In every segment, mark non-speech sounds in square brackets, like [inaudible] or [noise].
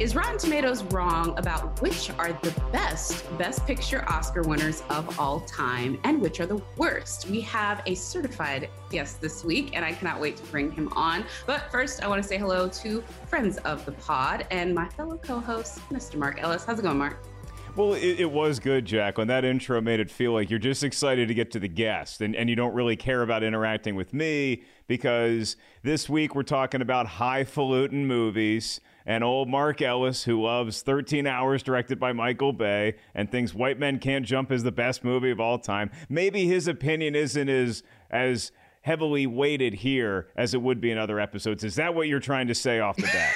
Is Rotten Tomatoes wrong about which are the best Best Picture Oscar winners of all time and which are the worst? We have a certified guest this week, and I cannot wait to bring him on. But first, I want to say hello to friends of the pod and my fellow co host, Mr. Mark Ellis. How's it going, Mark? Well, it, it, was good, Jack. When that intro made it feel like you're just excited to get to the guest and, and you don't really care about interacting with me because this week we're talking about highfalutin movies and old Mark Ellis, who loves 13 Hours, directed by Michael Bay, and thinks White Men Can't Jump is the best movie of all time. Maybe his opinion isn't as as heavily weighted here as it would be in other episodes. Is that what you're trying to say off the bat?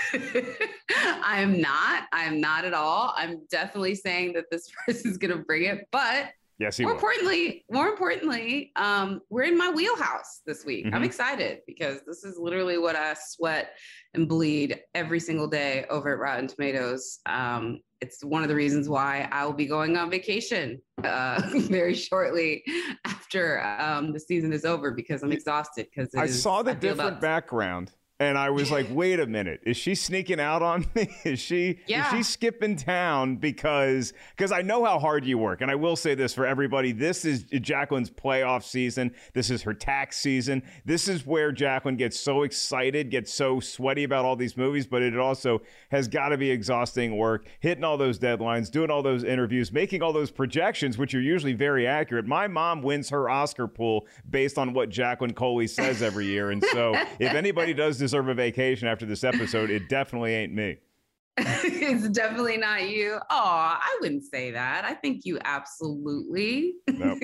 [laughs] I am not. I am not at all. I'm definitely saying that this [laughs] person's going to bring it, but Yes, more will. importantly, more importantly, um, we're in my wheelhouse this week. Mm-hmm. I'm excited because this is literally what I sweat and bleed every single day over at Rotten Tomatoes. Um, it's one of the reasons why I will be going on vacation uh, [laughs] very shortly after um, the season is over because I'm exhausted. Because I saw the I different background and I was like, [laughs] wait a minute, is she sneaking out on me? [laughs] Is she yeah. is she skipping town because because I know how hard you work. And I will say this for everybody, this is Jacqueline's playoff season. This is her tax season. This is where Jacqueline gets so excited, gets so sweaty about all these movies, but it also has got to be exhausting work, hitting all those deadlines, doing all those interviews, making all those projections, which are usually very accurate. My mom wins her Oscar pool based on what Jacqueline Coley says every year. And so if anybody does deserve a vacation after this episode, it definitely ain't me. [laughs] it's definitely not you. Oh, I wouldn't say that. I think you absolutely nope.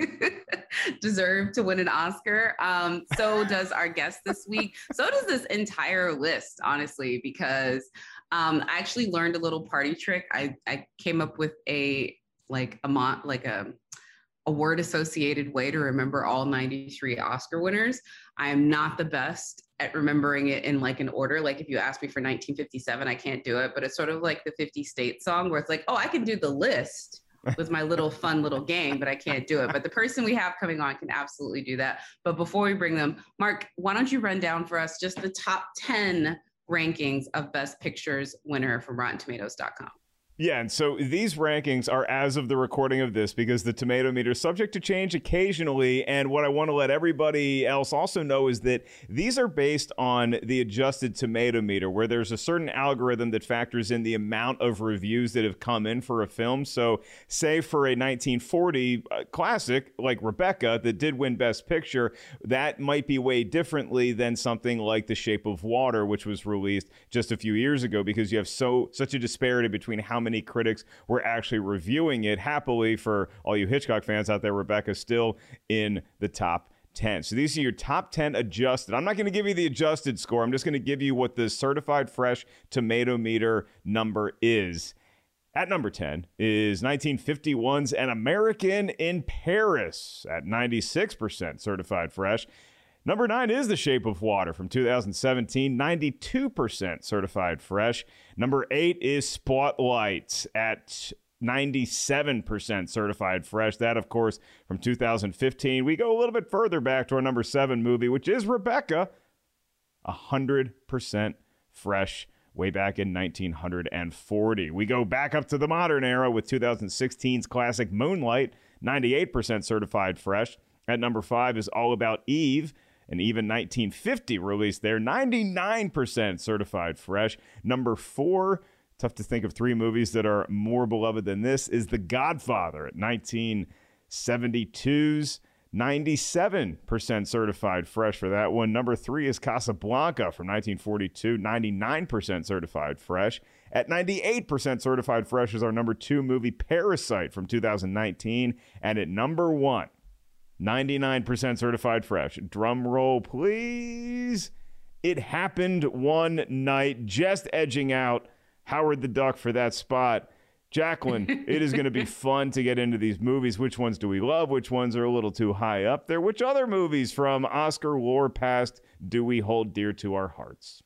[laughs] deserve to win an Oscar. Um, so [laughs] does our guest this week. So does this entire list, honestly, because um, I actually learned a little party trick. I, I came up with a like a mon- like a a word associated way to remember all 93 Oscar winners. I am not the best at remembering it in like an order. Like if you ask me for 1957, I can't do it, but it's sort of like the 50 State song where it's like, oh, I can do the list with my little [laughs] fun little game, but I can't do it. But the person we have coming on can absolutely do that. But before we bring them, Mark, why don't you run down for us just the top 10 rankings of Best Pictures winner from RottenTomatoes.com? Yeah, and so these rankings are as of the recording of this because the tomato meter is subject to change occasionally. And what I want to let everybody else also know is that these are based on the adjusted tomato meter, where there's a certain algorithm that factors in the amount of reviews that have come in for a film. So, say for a 1940 uh, classic like Rebecca that did win Best Picture, that might be weighed differently than something like The Shape of Water, which was released just a few years ago, because you have so such a disparity between how many critics were actually reviewing it. Happily for all you Hitchcock fans out there, Rebecca's still in the top 10. So these are your top 10 adjusted. I'm not going to give you the adjusted score. I'm just going to give you what the certified fresh tomato meter number is. At number 10 is 1951's An American in Paris at 96% certified fresh. Number nine is The Shape of Water from 2017, 92% certified fresh. Number eight is Spotlight at 97% certified fresh. That, of course, from 2015. We go a little bit further back to our number seven movie, which is Rebecca, 100% fresh way back in 1940. We go back up to the modern era with 2016's classic Moonlight, 98% certified fresh. At number five is All About Eve, and even 1950 released there, 99% certified fresh. Number four, tough to think of three movies that are more beloved than this, is The Godfather at 1972's 97% certified fresh for that one. Number three is Casablanca from 1942, 99% certified fresh. At 98% certified fresh is our number two movie, Parasite from 2019. And at number one, 99% certified fresh. Drum roll, please. It happened one night, just edging out Howard the Duck for that spot. Jacqueline, [laughs] it is going to be fun to get into these movies. Which ones do we love? Which ones are a little too high up there? Which other movies from Oscar lore past do we hold dear to our hearts?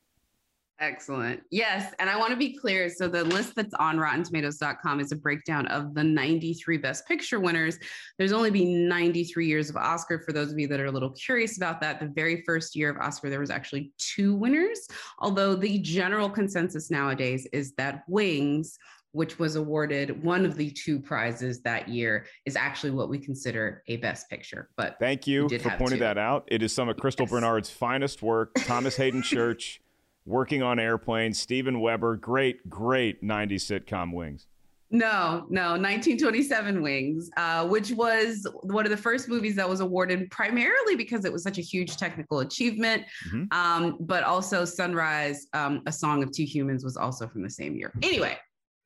Excellent. Yes. And I want to be clear. So the list that's on RottenTomatoes.com is a breakdown of the 93 Best Picture winners. There's only been 93 years of Oscar. For those of you that are a little curious about that, the very first year of Oscar, there was actually two winners. Although the general consensus nowadays is that Wings, which was awarded one of the two prizes that year, is actually what we consider a Best Picture. But thank you for pointing two. that out. It is some of Crystal yes. Bernard's finest work. Thomas Haden Church [laughs] working on airplanes. Steven Weber, great, great 90s sitcom Wings. No, no, 1927 Wings, uh, which was one of the first movies that was awarded primarily because it was such a huge technical achievement, mm-hmm. um, but also Sunrise, um, A Song of Two Humans, was also from the same year. Anyway,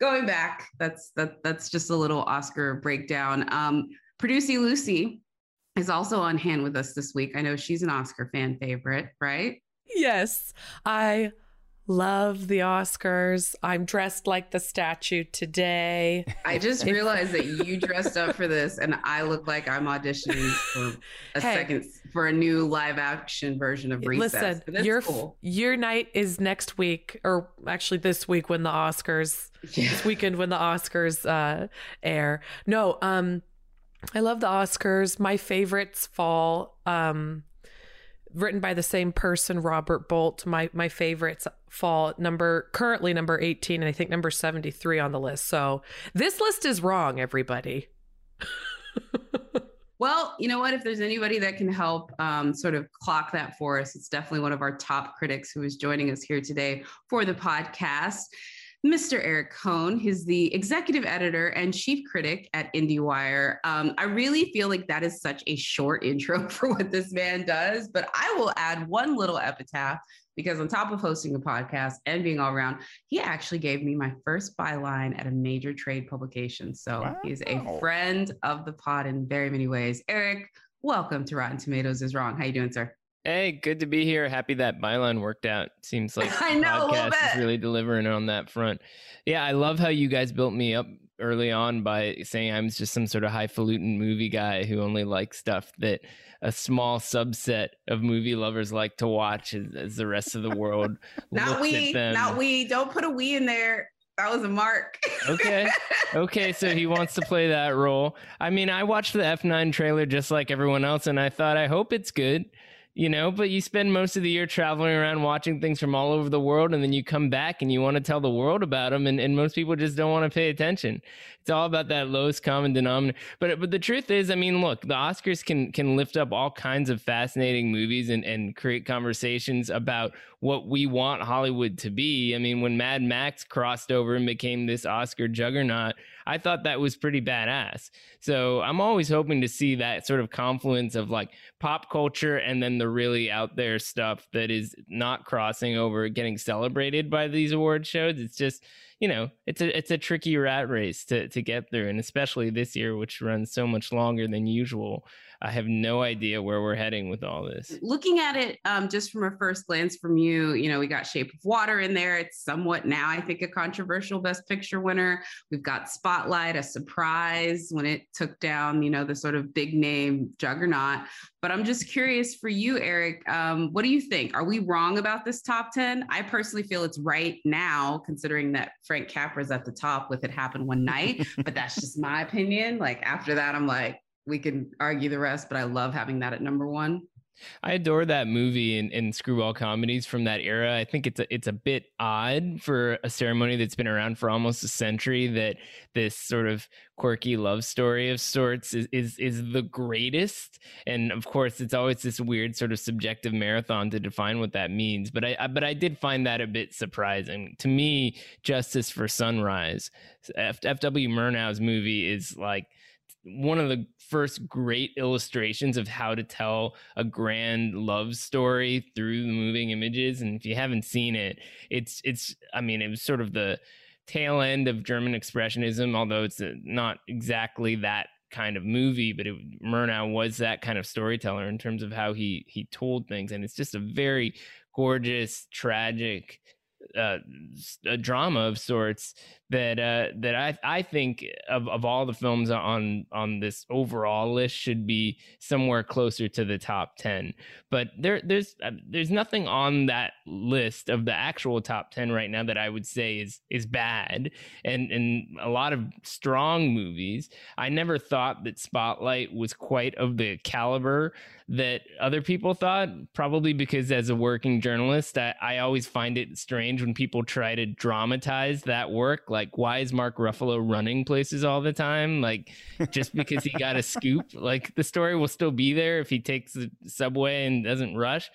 going back, that's that that's just a little Oscar breakdown. Um, Producy Lucy is also on hand with us this week. I know she's an Oscar fan favorite, right? Yes, I love the Oscars. I'm dressed like the statue today. [laughs] I just realized that you dressed up for this and I look like I'm auditioning for a hey, second for a new live action version of Recess. Listen, your cool. your night is next week or actually this week when the Oscars yeah. this weekend when the Oscars uh air. No, um I love the Oscars. My favorites fall um written by the same person, Robert Bolt. My my favorites fall number currently number 18 and I think number 73 on the list. So this list is wrong, everybody. [laughs] well, you know what? If there's anybody that can help um, sort of clock that for us, it's definitely one of our top critics who is joining us here today for the podcast. Mr. Eric Kohn. He's the executive editor and chief critic at IndieWire. Um, I really feel like that is such a short [laughs] intro for what this man does, but I will add one little epitaph because on top of hosting a podcast and being all around, he actually gave me my first byline at a major trade publication. So wow. he's a friend of the pod in very many ways. Eric, welcome to Rotten Tomatoes is Wrong. How you doing, sir? Hey, good to be here. Happy that byline worked out. Seems [laughs] like I know podcast is really delivering on that front. Yeah, I love how you guys built me up early on by saying I'm just some sort of highfalutin movie guy who only likes stuff that a small subset of movie lovers like to watch as, as the rest of the world. [laughs] not we, not we. Don't put a we in there. That was a mark. okay. [laughs] Okay. So he wants to play that role. I mean, I watched the F9 trailer just like everyone else, and I thought, I hope it's good you know, but you spend most of the year traveling around watching things from all over the world, and then you come back and you want to tell the world about them, and, and most people just don't want to pay attention. It's all about that lowest common denominator. But but the truth is, I mean, look, the Oscars can can lift up all kinds of fascinating movies and, and create conversations about what we want Hollywood to be. I mean, when Mad Max crossed over and became this Oscar juggernaut, I thought that was pretty badass. So I'm always hoping to see that sort of confluence of like pop culture and then the really out there stuff that is not crossing over, getting celebrated by these award shows. It's just you know, it's a it's a tricky rat race to to get through, and especially this year, which runs so much longer than usual. I have no idea where we're heading with all this. Looking at it um, just from a first glance from you, you know, we got Shape of Water in there. It's somewhat now, I think, a controversial Best Picture winner. We've got Spotlight, a surprise when it took down, you know, the sort of big name juggernaut. But I'm just curious for you, Eric, um, what do you think? Are we wrong about this top 10? I personally feel it's right now, considering that Frank Capra's at the top with It Happened One Night. but that's just my opinion. Like after that, I'm like, we can argue the rest, but I love having that at number one. I adore that movie and, and, screwball comedies from that era. I think it's a, it's a bit odd for a ceremony that's been around for almost a century that this sort of quirky love story of sorts is, is is the greatest. And of course, it's always this weird sort of subjective marathon to define what that means. But I, I but I did find that a bit surprising to me. Justice for Sunrise, F.W. Murnau's movie is like one of the first great illustrations of how to tell a grand love story through moving images. And if you haven't seen it it's it's i mean it was sort of the tail end of german expressionism although it's a, not exactly that kind of movie but it, murnau was that kind of storyteller in terms of how he he told things. And it's just a very gorgeous tragic uh, a drama of sorts that uh, that I I think of, of all the films on on this overall list should be somewhere closer to the top ten. But there there's uh, there's nothing on that list of the actual top ten right now that I would say is is bad, and and a lot of strong movies. I never thought that Spotlight was quite of the caliber that other people thought, probably because as a working journalist, I, I always find it strange when people try to dramatize that work. Like, why is Mark Ruffalo running places all the time? Like, just because he got a [laughs] scoop, like the story will still be there if he takes the subway and doesn't rush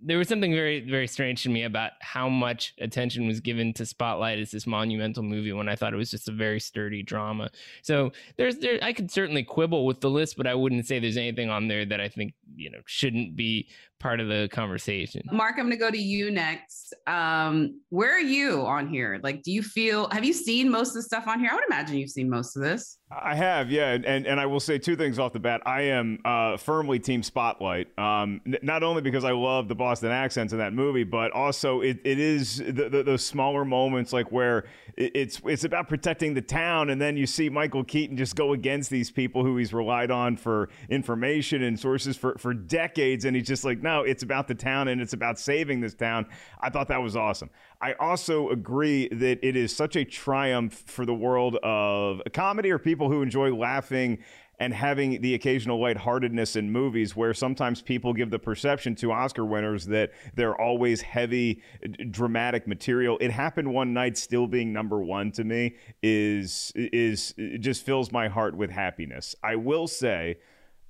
there was something very very strange to me about how much attention was given to spotlight as this monumental movie when i thought it was just a very sturdy drama so there's there i could certainly quibble with the list but i wouldn't say there's anything on there that i think you know shouldn't be part of the conversation. Mark, I'm going to go to you next. Um, where are you on here? Like, do you feel, have you seen most of the stuff on here? I would imagine you've seen most of this. I have, yeah. And, and I will say two things off the bat. I am uh, firmly Team Spotlight, um, n- not only because I love the Boston accents in that movie, but also it, it is the, the, those smaller moments like where it, it's, it's about protecting the town. And then you see Michael Keaton just go against these people who he's relied on for information and sources for, for decades. And he's just like, no, it's about the town and it's about saving this town. I thought that was awesome. I also agree that it is such a triumph for the world of comedy or people who enjoy laughing and having the occasional lightheartedness in movies where sometimes people give the perception to Oscar winners that they're always heavy dramatic material. It happened one night still being number 1 to me is is just fills my heart with happiness. I will say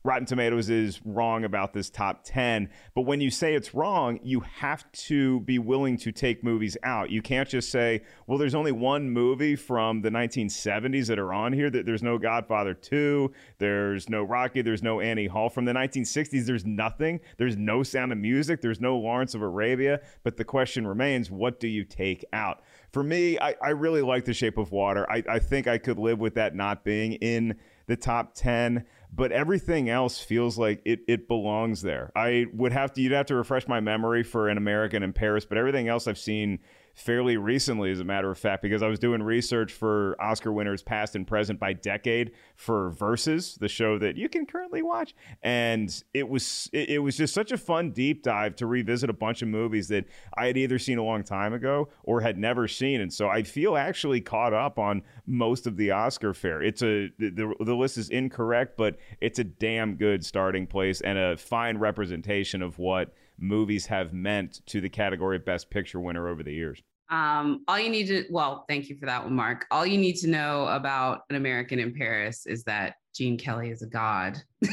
Rotten Tomatoes is wrong about this top 10. But when you say it's wrong, you have to be willing to take movies out. You can't just say, well, there's only one movie from the 1970s that are on here. There's no Godfather 2, there's no Rocky, there's no Annie Hall. From the 1960s, there's nothing. There's no Sound of Music, there's no Lawrence of Arabia. But the question remains, what do you take out? For me, I, I really like The Shape of Water. I, I think I could live with that not being in the top 10 but everything else feels like it, it belongs there. I would have to, you'd have to refresh my memory for an American in Paris, but everything else I've seen fairly recently, as a matter of fact, because I was doing research for Oscar winners past and present by decade for Versus, the show that you can currently watch, and it was it, it was just such a fun deep dive to revisit a bunch of movies that I had either seen a long time ago or had never seen, and so I feel actually caught up on most of the Oscar fair. It's a the, the list is incorrect, but it's a damn good starting place and a fine representation of what movies have meant to the category of Best Picture winner over the years. Um, all you need to, well, thank you for that one, Mark. All you need to know about An American in Paris is that Gene Kelly is a god. [laughs]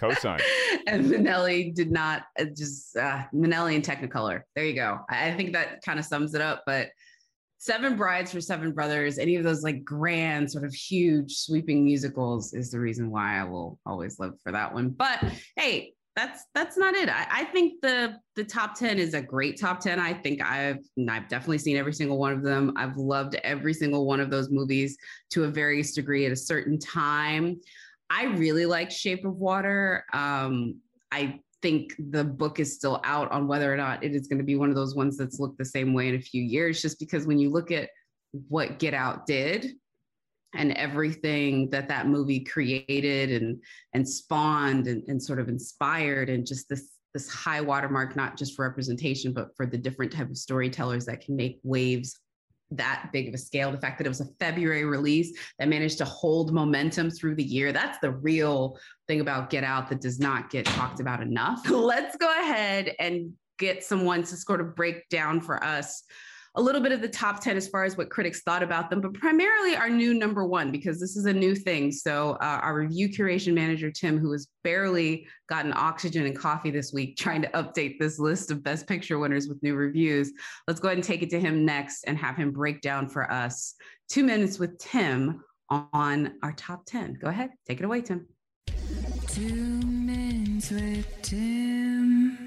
Cosign. and Minnelli did not uh, just uh, Minnelli in Technicolor. There you go. I, I think that kind of sums it up. But Seven Brides for Seven Brothers, any of those like grand, sort of huge, sweeping musicals is the reason why I will always live for that one. But hey, that's that's not it. I, I, think the the top 10 is a great top 10. I think I've I've definitely seen every single one of them. I've loved every single one of those movies to a various degree at a certain time. I really like Shape of Water. Um, I think the book is still out on whether or not it is going to be one of those ones that's looked the same way in a few years, just because when you look at what Get Out did, and everything that that movie created and and spawned and, and sort of inspired and just this this high watermark not just for representation but for the different type of storytellers that can make waves that big of a scale. The fact that it was a February release that managed to hold momentum through the year. That's the real thing about Get Out that does not get talked about enough. [laughs] Let's go ahead and get someone to sort of break down for us a little bit of the top 10 as far as what critics thought about them, but primarily our new number one, because this is a new thing. So, uh, our review curation manager, Tim, who has barely gotten oxygen and coffee this week, [laughs] trying to update this list of best picture winners with new reviews. Let's go ahead and take it to him next and have him break down for us two minutes with Tim on our top 10. Go ahead, take it away, Tim. Two minutes with Tim.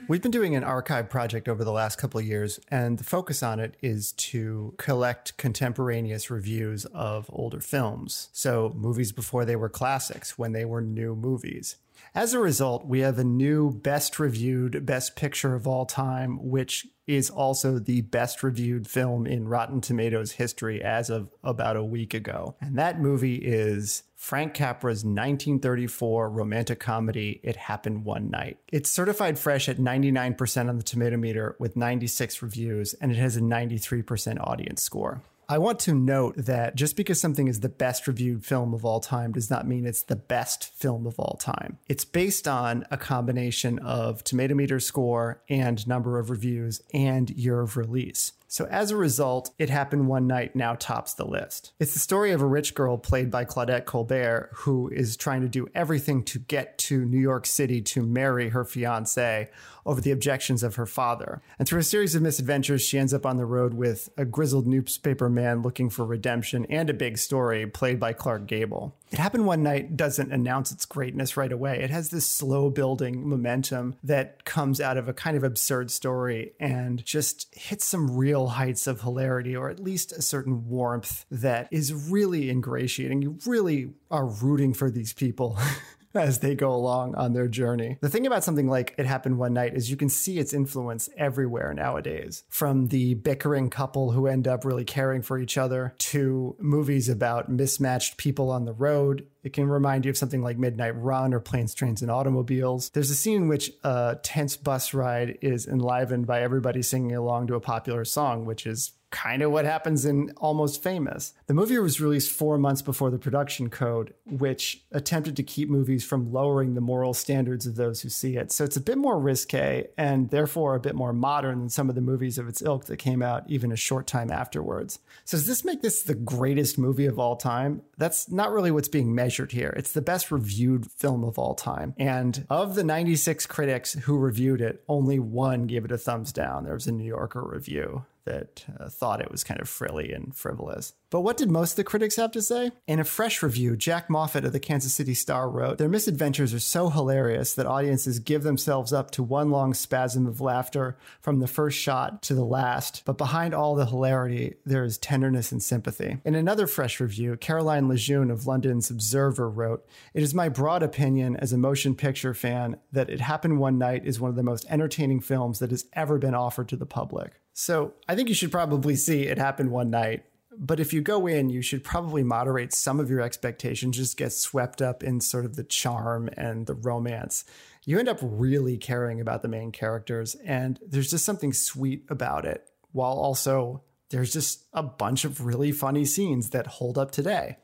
We've been doing an archive project over the last couple of years, and the focus on it is to collect contemporaneous reviews of older films. So, movies before they were classics, when they were new movies. As a result, we have a new best reviewed best picture of all time, which is also the best reviewed film in Rotten Tomatoes history as of about a week ago. And that movie is Frank Capra's 1934 romantic comedy, It Happened One Night. It's certified fresh at 99% on the tomato meter with 96 reviews, and it has a 93% audience score. I want to note that just because something is the best reviewed film of all time does not mean it's the best film of all time. It's based on a combination of tomato meter score and number of reviews and year of release. So as a result, It Happened One Night now tops the list. It's the story of a rich girl played by Claudette Colbert who is trying to do everything to get to New York City to marry her fiance over the objections of her father. And through a series of misadventures, she ends up on the road with a grizzled newspaper man looking for redemption and a big story played by Clark Gable. It Happened One Night doesn't announce its greatness right away. It has this slow building momentum that comes out of a kind of absurd story and just hits some real heights of hilarity or at least a certain warmth that is really ingratiating. You really are rooting for these people. [laughs] [laughs] as they go along on their journey. The thing about something like It Happened One Night is you can see its influence everywhere nowadays. From the bickering couple who end up really caring for each other to movies about mismatched people on the road. It can remind you of something like Midnight Run or Planes, Trains, and Automobiles. There's a scene in which a tense bus ride is enlivened by everybody singing along to a popular song, which is kind of what happens in Almost Famous. The movie was released four months before the production code, which attempted to keep movies from lowering the moral standards of those who see it. So it's a bit more risque and therefore a bit more modern than some of the movies of its ilk that came out even a short time afterwards. So does this make this the greatest movie of all time? That's not really what's being measured here. It's the best reviewed film of all time. And of the 96 critics who reviewed it, only one gave it a thumbs down. There was a New Yorker review that uh, thought it was kind of frilly and frivolous. But what did most of the critics have to say? In a fresh review, Jack Moffat of the Kansas City Star wrote Their misadventures are so hilarious that audiences give themselves up to one long spasm of laughter from the first shot to the last. But behind all the hilarity, there is tenderness and sympathy. In another fresh review, Caroline Lejeune of London's Observer wrote It is my broad opinion as a motion picture fan that It Happened One Night is one of the most entertaining films that has ever been offered to the public. So I think you should probably see It Happened One Night but if you go in, you should probably moderate some of your expectations, just get swept up in sort of the charm and the romance. You end up really caring about the main characters, and there's just something sweet about it, while also there's just a bunch of really funny scenes that hold up today.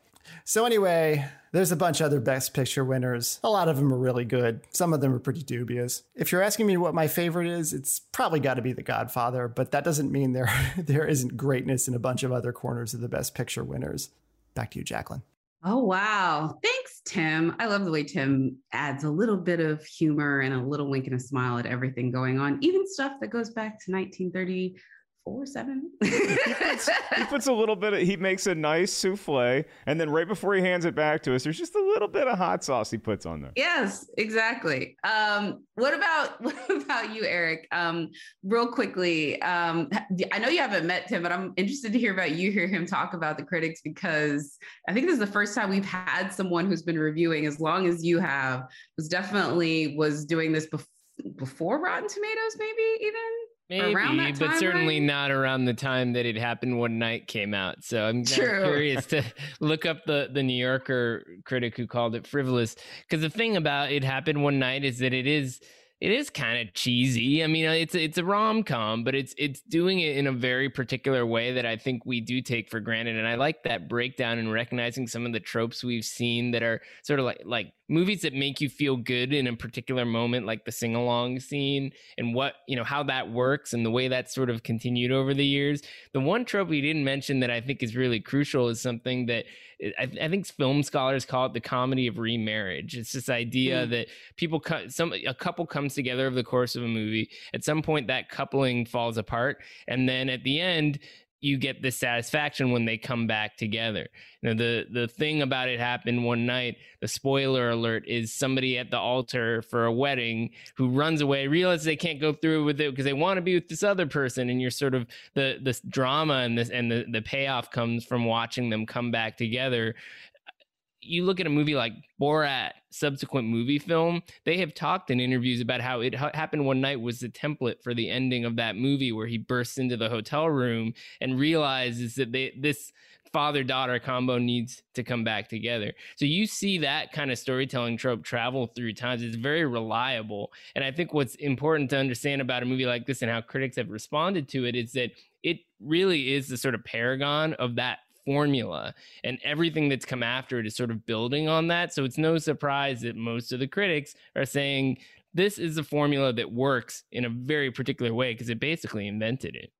So, anyway, there's a bunch of other Best Picture winners. A lot of them are really good. Some of them are pretty dubious. If you're asking me what my favorite is, it's probably got to be The Godfather, but that doesn't mean there [laughs] there isn't greatness in a bunch of other corners of the Best Picture winners. Back to you, Jacqueline. Oh, wow. Thanks, Tim. I love the way Tim adds a little bit of humor and a little wink and a smile at everything going on, even stuff that goes back to 1930 four seven. he, puts, he, [laughs] puts, a little bit of he makes a nice souffle, and then right before he hands it back to us, there's just a little bit of hot sauce he puts on there. Yes, exactly. Um, what about [laughs] what about you, Eric? Um, real quickly, um, I know you haven't met Tim, but I'm interested to hear about you hear him talk about the critics because I think this is the first time we've had someone who's been reviewing as long as you have was definitely was doing this before before Rotten Tomatoes, maybe even Maybe, but certainly not around the time that it happened one night came out. So I'm curious to [laughs] look up the the New Yorker critic who called it frivolous. Because the thing about it happened one night is that it is it is kind of cheesy. I mean, uh, it's it's a rom com, but it's it's doing it in a very particular way that I think we do take for granted. And I like that breakdown and recognizing some of the tropes we've seen that are sort of like like movies that make you feel good in a particular moment, like the sing along scene, and what you know how that works and the way that's sort of continued over the years. The one trope we didn't mention that I think is really crucial is something that I, I, think film scholars call it the comedy of remarriage. It's this idea mm. that people cut some a couple comes together over the course of a movie. At some point, that coupling falls apart, and then at the end, you get the satisfaction when they come back together. Know, the the thing about it happened one night. The spoiler alert is somebody at the altar for a wedding who runs away, realizes they can't go through with it because they want to be with this other person, and you're sort of the this drama and this and the the payoff comes from watching them come back together you look at a movie like Borat, subsequent movie film, they have talked in interviews about how it ha- happened one night was the template for the ending of that movie where he bursts into the hotel room and realizes that they, this father daughter combo needs to come back together. So you see that kind of storytelling trope travel through times. It's very reliable. And I think what's important to understand about a movie like this and how critics have responded to it is that it really is the sort of paragon of that formula and everything that's come after it is sort of building on that. So it's no surprise that most of the critics are saying this is a formula that works in a very particular way because it basically invented it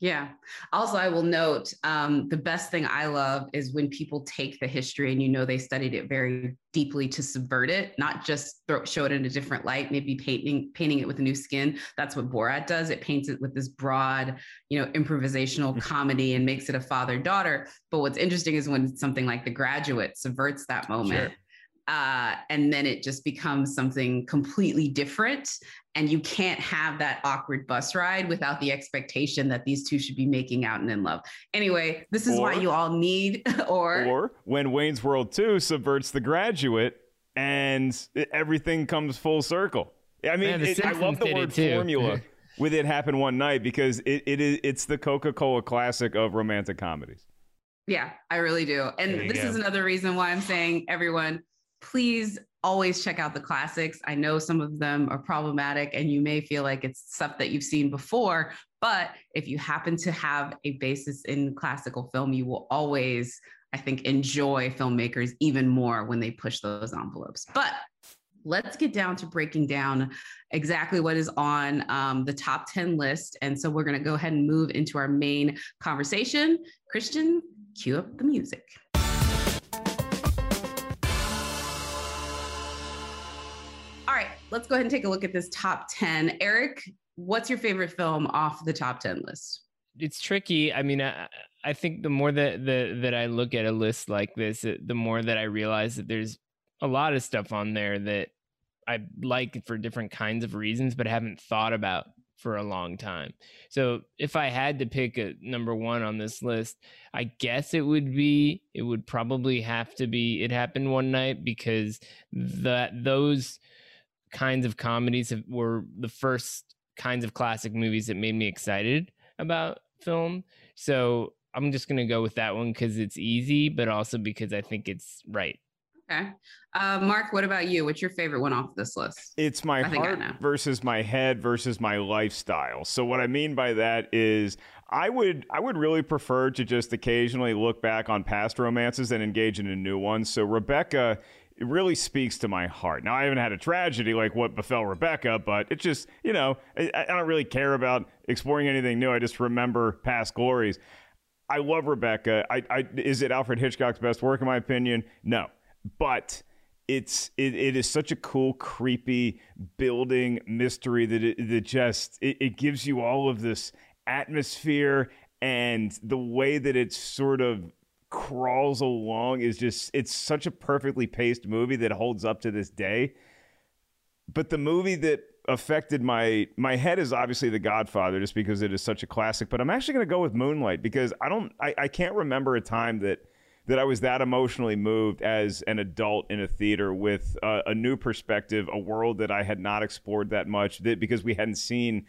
yeah. Also, I will note um, the best thing I love is when people take the history and you know they studied it very deeply to subvert it, not just throw, show it in a different light, maybe painting painting it with a new skin. That's what Borat does. It paints it with this broad, you know, improvisational mm-hmm. comedy and makes it a father daughter. But what's interesting is when something like The Graduate subverts that moment. Sure. Uh, and then it just becomes something completely different and you can't have that awkward bus ride without the expectation that these two should be making out and in love. Anyway, this is or, why you all need [laughs] or or when Wayne's World 2 subverts the graduate and everything comes full circle. I mean, Man, it, I love the word formula [laughs] with it happen one night because it, it is it's the Coca-Cola classic of romantic comedies. Yeah, I really do. And this go. is another reason why I'm saying everyone please always check out the classics. I know some of them are problematic and you may feel like it's stuff that you've seen before, but if you happen to have a basis in classical film, you will always, I think, enjoy filmmakers even more when they push those envelopes. But let's get down to breaking down exactly what is on um, the top 10 list. And so we're going to go ahead and move into our main conversation. Christian, cue up the music. Let's go ahead and take a look at this top 10. Eric, what's your favorite film off the top 10 list? It's tricky. I mean, I, I think the more that, the, that I look at a list like this, the more that I realize that there's a lot of stuff on there that I like for different kinds of reasons, but haven't thought about for a long time. So if I had to pick a number one on this list, I guess it would be it would probably have to be it happened one night because that those kinds of comedies have, were the first kinds of classic movies that made me excited about film. So I'm just going to go with that one because it's easy, but also because I think it's right. Okay. Uh, Mark, what about you? What's your favorite one off this list? It's my heart versus my head versus my lifestyle. So what I mean by that is I would I would really prefer to just occasionally look back on past romances and engage in a new one. So Rebecca it really speaks to my heart. Now, I haven't had a tragedy like what befell Rebecca, but it just, you know, I, I don't really care about exploring anything new. I just remember past glories. I love Rebecca. I, I, is it Alfred Hitchcock's best work, in my opinion? No. But it's it, it is such a cool, creepy building mystery that it that just it, it gives you all of this atmosphere and the way that it's sort of crawls along is just it's such a perfectly paced movie that holds up to this day. But the movie that affected my my head is obviously The Godfather, just because it is such a classic. But I'm actually going to go with Moonlight because I don't I, I can't remember a time that that I was that emotionally moved as an adult in a theater with uh, a new perspective, a world that I had not explored that much that because we hadn't seen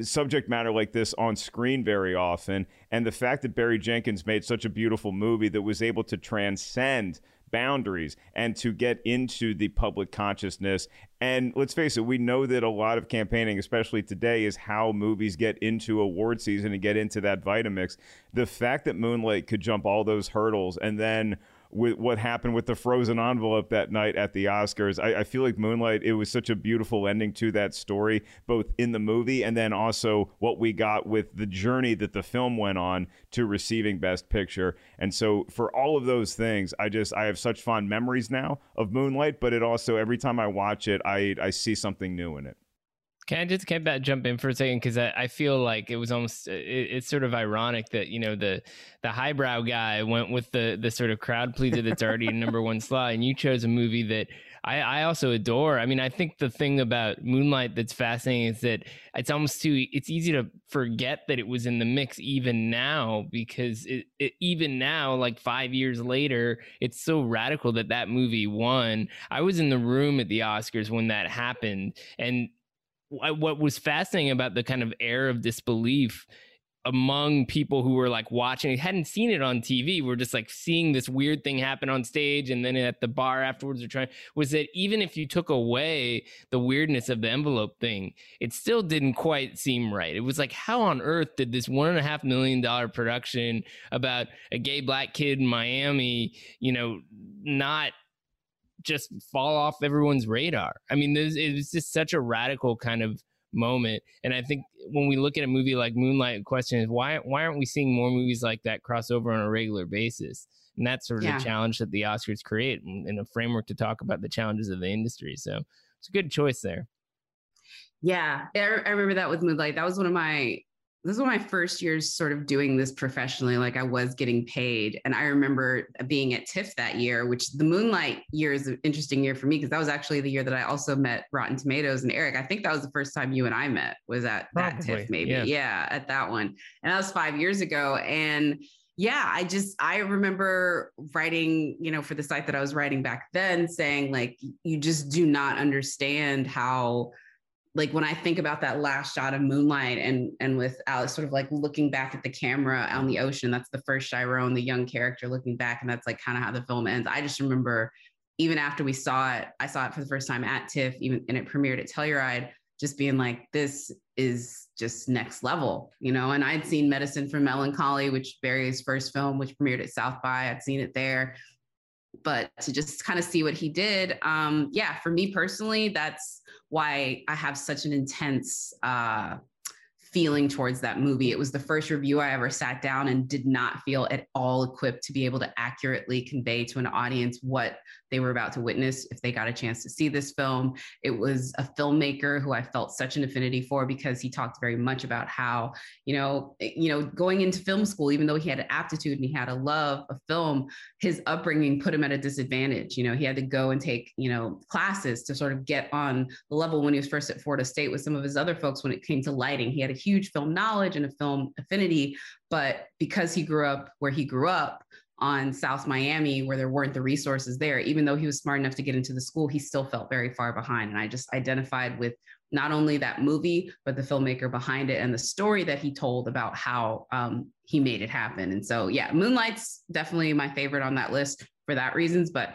subject matter like this on screen very often. And the fact that Barry Jenkins made such a beautiful movie that was able to transcend boundaries and to get into the public consciousness. And let's face it, we know that a lot of campaigning, especially today, is how movies get into award season and get into that Vitamix. The fact that Moonlight could jump all those hurdles and then with what happened with the frozen envelope that night at the Oscars. I, I, feel like Moonlight, it was such a beautiful ending to that story, both in the movie and then also what we got with the journey that the film went on to receiving Best Picture. And so for all of those things, I just I have such fond memories now of Moonlight, but it also every time I watch it, I I see something new in it. Can I just can I jump in for a second because I, I feel like it was almost uh, it, it's sort of ironic that you know the the highbrow guy went with the the sort of crowd pleaser that's already in number one slot, and you chose a movie that I, I also adore. I mean, I think the thing about Moonlight that's fascinating is that it's almost too it's easy to forget that it was in the mix even now because it, it even now like five years later it's so radical that that movie won. I was in the room at the Oscars when that happened, and what was fascinating about the kind of air of disbelief among people who were like watching hadn't seen it on TV we're just like seeing this weird thing happen on stage and then at the bar afterwards they're trying was that even if you took away the weirdness of the envelope thing it still didn't quite seem right. It was like how on earth did this one and a half million dollar production about a gay black kid in Miami you know not just fall off everyone's radar. I mean, it was just such a radical kind of moment. And I think when we look at a movie like Moonlight, the question is why why aren't we seeing more movies like that cross over on a regular basis? And that's sort of yeah. the challenge that the Oscars create in a framework to talk about the challenges of the industry. So it's a good choice there. Yeah, I remember that with Moonlight. That was one of my this was my first years sort of doing this professionally like i was getting paid. And i remember being at tiff that year which the moonlight year is an interesting year for me because that was actually the year that i also met rotten tomatoes. And eric i think that was the first time you and i met was at Probably, that tiff maybe. yeah. yeah at that one. And that was five years ago. And yeah i just i remember writing you know for the site that i was writing back then saying like you just do not understand how like when I think about that last shot of moonlight and and with Alex sort of like looking back at the camera on the ocean, that's the first Chiron, the young character looking back, and that's like kind of how the film ends. I just remember even after we saw it, I saw it for the first time at TIFF, even and it premiered at Telluride, just being like, this is just next level, you know. And I'd seen Medicine for Melancholy, which Barry's first film, which premiered at South by. I'd seen it there, but to just kind of see what he did, um, yeah, for me personally, that's why I have such an intense uh, feeling towards that movie. It was the first review I ever sat down and did not feel at all equipped to be able to accurately convey to an audience what they were about to witness if they got a chance to see this film. It was a filmmaker who I felt such an affinity for because he talked very much about how, you know, eh, you know, going into film school, even though he had an aptitude and he had a love of film, his upbringing put him at a disadvantage. You know, he had to go and take, you know, classes to sort of get on the level when he was first at Florida State with some of his other folks when it came to lighting. He had a huge film knowledge and a film affinity, but because he grew up where he grew up, on South Miami where there weren't the resources there. Even though he was smart enough to get into the school, he still felt very far behind. And I just identified with not only that movie, but the filmmaker behind it and the story that he told about how um, he made it happen. And so, yeah, Moonlight's definitely my favorite on that list for that reasons. But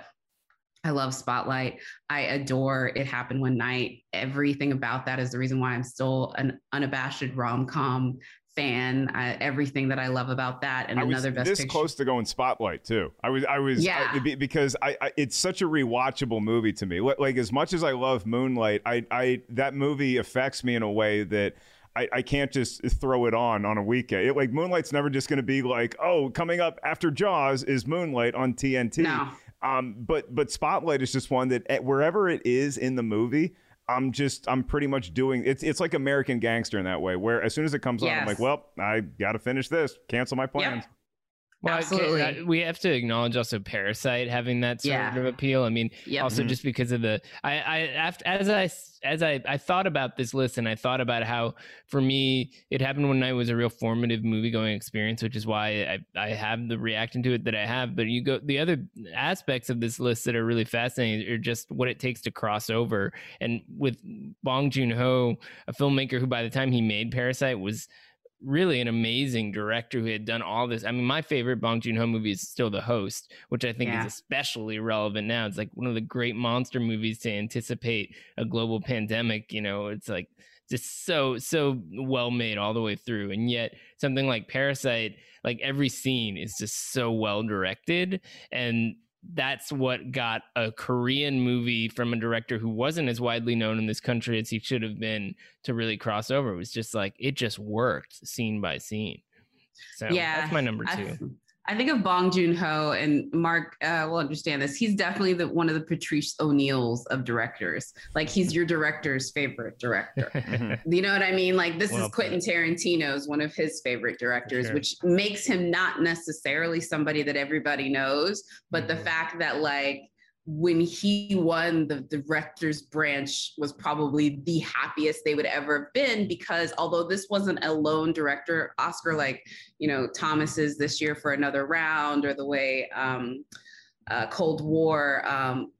I love Spotlight. I adore It Happened One Night. Everything about that is the reason why I'm still an unabashed rom com fan. I, everything that I love about that, and I another was best. This picture. close to going spotlight too. I was, I was, yeah, I, because I, I, it's such a rewatchable movie to me. Like as much as I love Moonlight, I, I that movie affects me in a way that. I, I can't just throw it on on a weekend. It, like Moonlight's never just going to be like, oh, coming up after Jaws is Moonlight on TNT. No. Um, but but Spotlight is just one that eh, wherever it is in the movie, I'm just I'm pretty much doing it's it's like American Gangster in that way where as soon as it comes yes. on I'm like well I got to finish this cancel my plans. Yep. Well, Absolutely. we have to acknowledge also Parasite having that sort yeah. of appeal. I mean, yep. also mm-hmm. just because of the I I after, as I as I I thought about this list and I thought about how for me it happened one night was a real formative movie going experience, which is why I I have the reaction to it that I have. But you go the other aspects of this list that are really fascinating are just what it takes to cross over. And with Bong Joon Ho, a filmmaker who by the time he made Parasite was really an amazing director who had done all this. I mean, my favorite Bong Joon Ho movie is still The Host, which I think yeah. is especially relevant now. It's like one of the great monster movies to anticipate a global pandemic. You know, it's like just so so well made all the way through, and yet something like Parasite, like every scene is just so well directed and that's what got a Korean movie from a director who wasn't as widely known in this country as he should have been to really cross over. It was just like it just worked scene by scene. So yeah, that's my number two. I think of Bong Joon Ho and Mark uh, will understand this. He's definitely the one of the Patrice O'Neals of directors. Like he's your director's favorite director. [laughs] you know what I mean? Like this well, is Quentin Tarantino's one of his favorite directors, sure. which makes him not necessarily somebody that everybody knows, but mm-hmm. the fact that like when he won the director's branch was probably the happiest they would ever have been because although this wasn't a lone director oscar like you know thomas is this year for another round or the way um, uh, cold war um,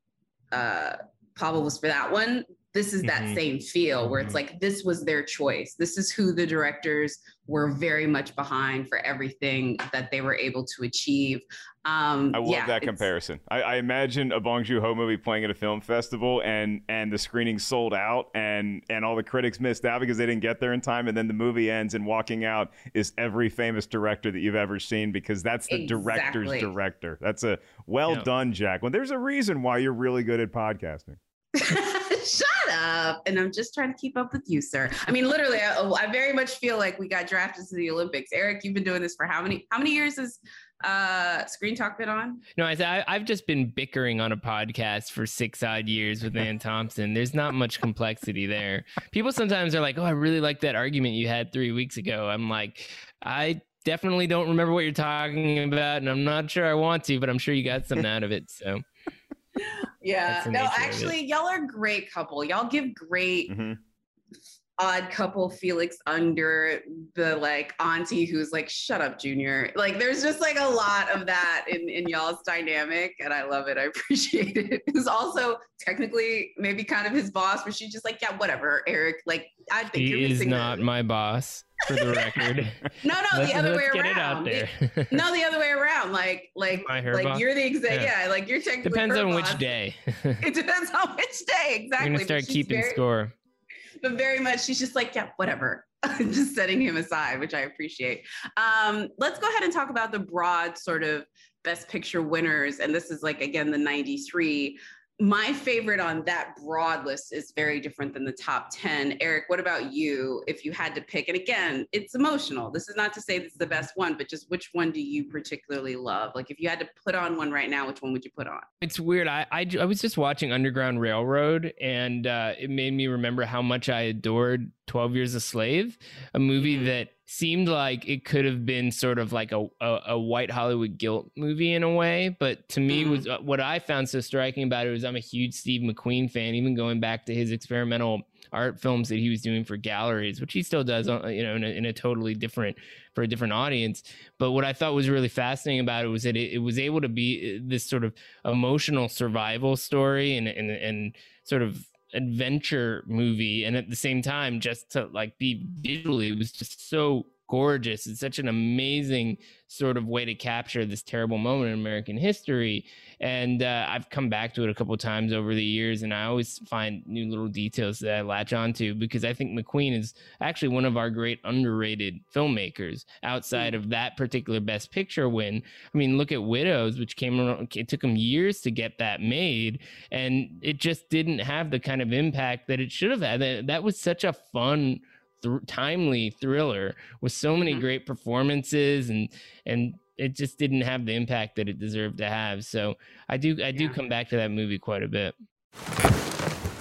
uh, pablo was for that one this is that mm-hmm. same feel where it's mm-hmm. like this was their choice this is who the directors were very much behind for everything that they were able to achieve um, I love yeah, that comparison. I, I, imagine a Bong Joon Ho movie playing at a film festival, and and the screening sold out, and and all the critics missed out because they didn't get there in time, and then the movie ends, and walking out is every famous director that you've ever seen because that's the exactly. director's director. That's a well yeah. done, Jack. Well, there's a reason why you're really good at podcasting. [laughs] Shut up. And I'm just trying to keep up with you, sir. I mean, literally, I, I, very much feel like we got drafted to the Olympics. Eric, you've been doing this for how many how many years has uh Screen Talk been on? No, I, I've just been bickering on a podcast for six odd years with Anne [laughs] Thompson. There's not much complexity there. People sometimes are like, "Oh, I really like that argument you had three weeks ago." I'm like, I definitely don't remember what you're talking about, and I'm not sure I want to, but I'm sure you got something out of it. So yeah. No, actually, y'all are a great couple. Y'all give great mm-hmm. odd couple Felix Unger the like auntie who's like, shut up, Junior. Like there's just like a lot of that in, in y'all's dynamic. And I love it. I [laughs] appreciate it. Who's also technically maybe kind of his boss, but she's just like, yeah, whatever, Eric. Like I think he is not my boss for the record. [laughs] no, no, the other way around. [laughs] no, the other way around. Like, like, like you're the exact. Yeah. yeah. like you're technically. Depends on which day. [laughs] it depends on which day. Exactly. You're gonna start keeping very, score. But very much, she's just like, yeah, whatever. just setting him aside, which I appreciate. Um, let's go ahead and talk about the broad sort of best picture winners. And this is like again the 93 my favorite on that broad list is very different than the top 10. Eric, what about you if you had to pick? And again, it's emotional. This is not to say this is the best one, but just which one do you particularly love? Like if you had to put on one right now, which one would you put on? It's weird. I I, I was just watching Underground Railroad and uh, it made me remember how much I adored 12 Years a Slave, a movie mm-hmm. that seemed like it could have been sort of like a, a, a, white Hollywood guilt movie in a way. But to me, mm-hmm. was uh, what I found so striking about it was I'm a huge Steve McQueen fan, even going back to his experimental art films that he was doing for galleries, which he still does, uh, you know, in a, in a totally different for a different audience. But what I thought was really fascinating about it was that it, it was able to be uh, this sort of emotional survival story and and and sort of adventure movie and at the same time just to like be visually it was just so gorgeous it's such an amazing sort of way to capture this terrible moment in American history. And uh, I've come back to it a couple times over the years, and I always find new little details that I latch onto because I think McQueen is actually one of our great underrated filmmakers outside of that particular Best Picture win. I mean, look at Widows, which came around, it took him years to get that made, and it just didn't have the kind of impact that it should have had. That was such a fun th- timely thriller with so many mm-hmm. great performances and and it just didn't have the impact that it deserved to have. So I do I do yeah. come back to that movie quite a bit.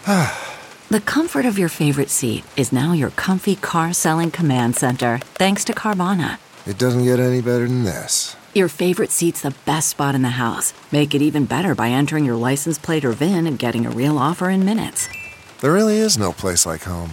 [sighs] the comfort of your favorite seat is now your comfy car selling command center, thanks to Carvana. It doesn't get any better than this. Your favorite seat's the best spot in the house. Make it even better by entering your license plate or VIN and getting a real offer in minutes. There really is no place like home.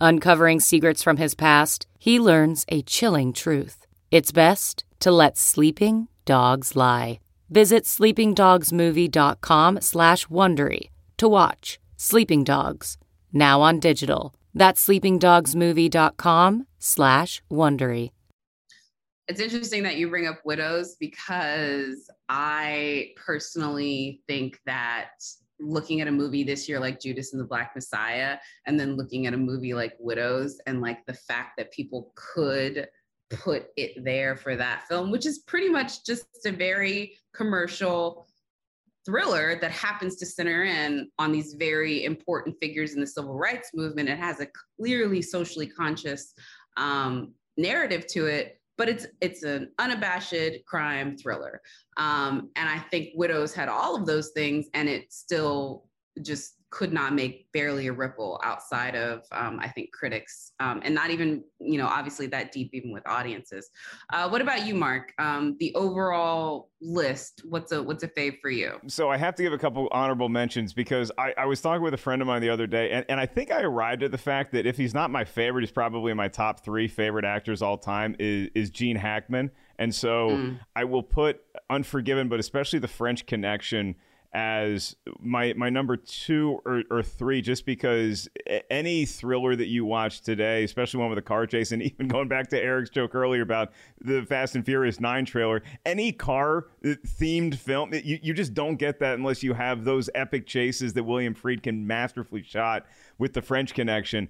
Uncovering secrets from his past, he learns a chilling truth. It's best to let sleeping dogs lie. Visit sleepingdogsmovie.com slash Wondery to watch Sleeping Dogs, now on digital. That's sleepingdogsmovie.com slash Wondery. It's interesting that you bring up widows because I personally think that looking at a movie this year like Judas and the Black Messiah, and then looking at a movie like Widows, and like the fact that people could put it there for that film, which is pretty much just a very commercial thriller that happens to center in on these very important figures in the civil rights movement. It has a clearly socially conscious um, narrative to it, but it's it's an unabashed crime thriller. Um, and I think Widows had all of those things, and it still just could not make barely a ripple outside of um, I think critics, um, and not even you know obviously that deep even with audiences. Uh, what about you, Mark? Um, the overall list, what's a what's a fave for you? So I have to give a couple honorable mentions because I, I was talking with a friend of mine the other day, and, and I think I arrived at the fact that if he's not my favorite, he's probably my top three favorite actors all time. Is is Gene Hackman, and so mm. I will put Unforgiven, but especially The French Connection as my my number two or, or three, just because any thriller that you watch today, especially one with a car chase, and [laughs] even going back to Eric's joke earlier about the Fast and Furious Nine trailer, any car uh, themed film, you, you just don't get that unless you have those epic chases that William Friedkin masterfully shot with the French Connection.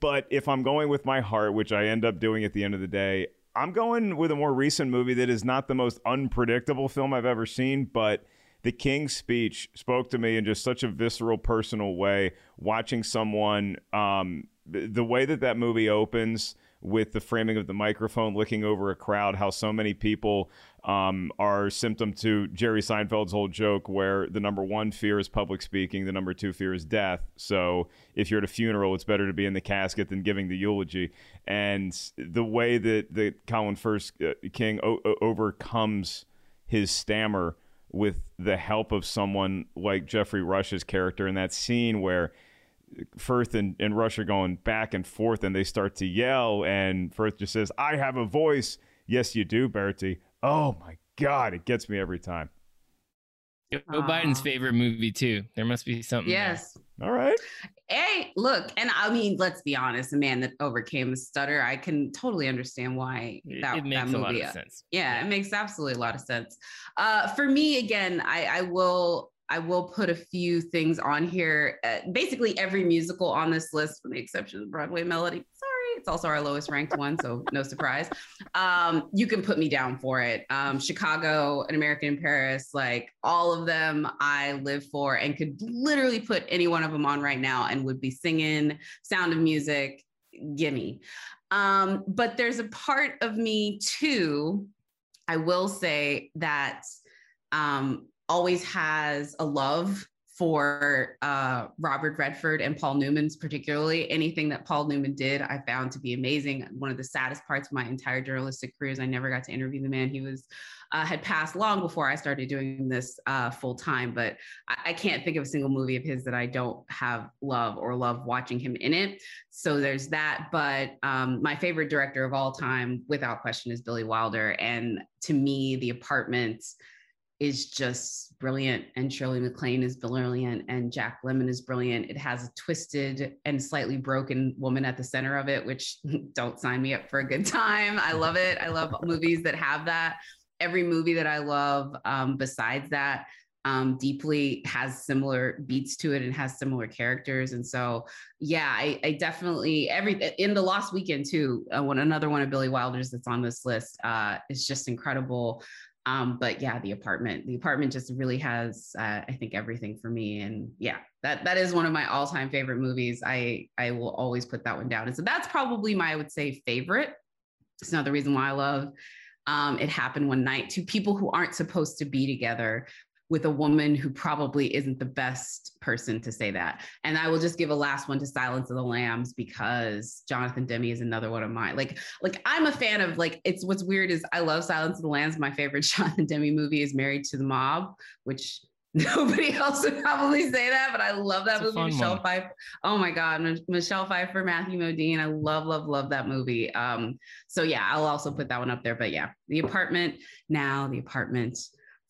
But if I'm going with my heart, which I end up doing at the end of the day, I'm going with a more recent movie that is not the most unpredictable film I've ever seen, but the King's speech spoke to me in just such a visceral, personal way. Watching someone, um, the, way that that movie opens with the framing of the microphone looking over a crowd, how so many people um, are symptom to Jerry Seinfeld's whole joke, where the number one fear is public speaking, the number two fear is death. So if you're at a funeral, it's better to be in the casket than giving the eulogy. And the way that that Colin Firth uh, King o- overcomes his stammer with the help of someone like Geoffrey Rush's character in that scene where Firth and, and Rush are going back and forth and they start to yell and Firth just says, I have a voice. Yes, you do, Bertie. Oh my God, it gets me every time. Joe Biden's favorite movie too. There must be something. Yes. There. All right. Hey, look, and I mean, let's be honest. A man that overcame a stutter, I can totally understand why that, it makes that movie. a lot of sense. Yeah, yeah, it makes absolutely a lot of sense. Uh, for me, again, I, I will I will put a few things on here. Uh, basically, every musical on this list, with the exception of Broadway Melody. It's also our lowest ranked one, so no surprise. Um, you can put me down for it. Um, Chicago, An American in Paris, like all of them, I live for, and could literally put any one of them on right now, and would be singing Sound of Music. Gimme. Um, but there's a part of me too. I will say that um, always has a love for uh, Robert Redford and Paul Newman's, particularly. Anything that Paul Newman did, I found to be amazing. One of the saddest parts of my entire journalistic career is I never got to interview the man. He was uh, had passed long before I started doing this uh, full time, but I-, I can't think of a single movie of his that I don't have love or love watching him in it. So there's that. But um, my favorite director of all time, without question, is Billy Wilder. And to me, The Apartment is just brilliant and Shirley MacLaine is brilliant and Jack Lemmon is brilliant. It has a twisted and slightly broken woman at the center of it, which [laughs] don't sign me up for a good time. I love it. I love movies that have that. Every movie that I love um, besides that um, deeply has similar beats to it and has similar characters. And so, yeah, I, I definitely every in the Lost Weekend too. Uh, one another one of Billy Wilder's that's on this list uh, is just incredible. Um, but yeah, the apartment, the apartment just really has, uh, I think, everything for me. And yeah, that that is one of my all-time favorite movies. I I will always put that one down. And so that's probably my, I would say, favorite. It's another reason why I love um, it happened one night. Two people who aren't supposed to be together with a woman who probably isn't the best person to say that. And I will just give a last one to Silence of the Lambs because Jonathan Demme is another one of mine. Like, like I'm a fan of like it's what's weird is I love Silence of the Lambs. My favorite [laughs] Jonathan Demme movie is Married to the Mob, which [laughs] nobody else would probably say that, but I love that It's movie. Michelle one. Pfeiffer. Oh my God, Mich- Michelle Pfeiffer, Matthew Modine. I love, love, love that movie. Um, so yeah, I'll also put that one up there. But yeah, the apartment now, the apartment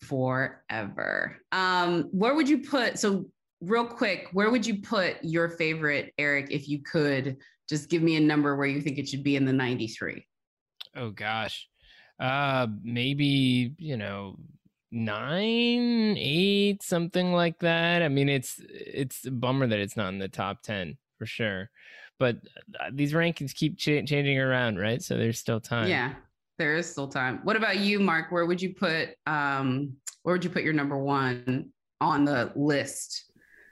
forever. Um, where would you put? So real quick, where would you put your favorite, Eric, if you could just give me a number where you think it should be in the 93? Oh gosh. Uh maybe, you know, nine, eight, something like that. I mean, it's it's a bummer that it's not in the top ten for sure. But uh, these rankings keep cha- changing around, right? So there's still time. Yeah, there is still time. What about you, Mark? Where would you put um where would you put your number one on the list?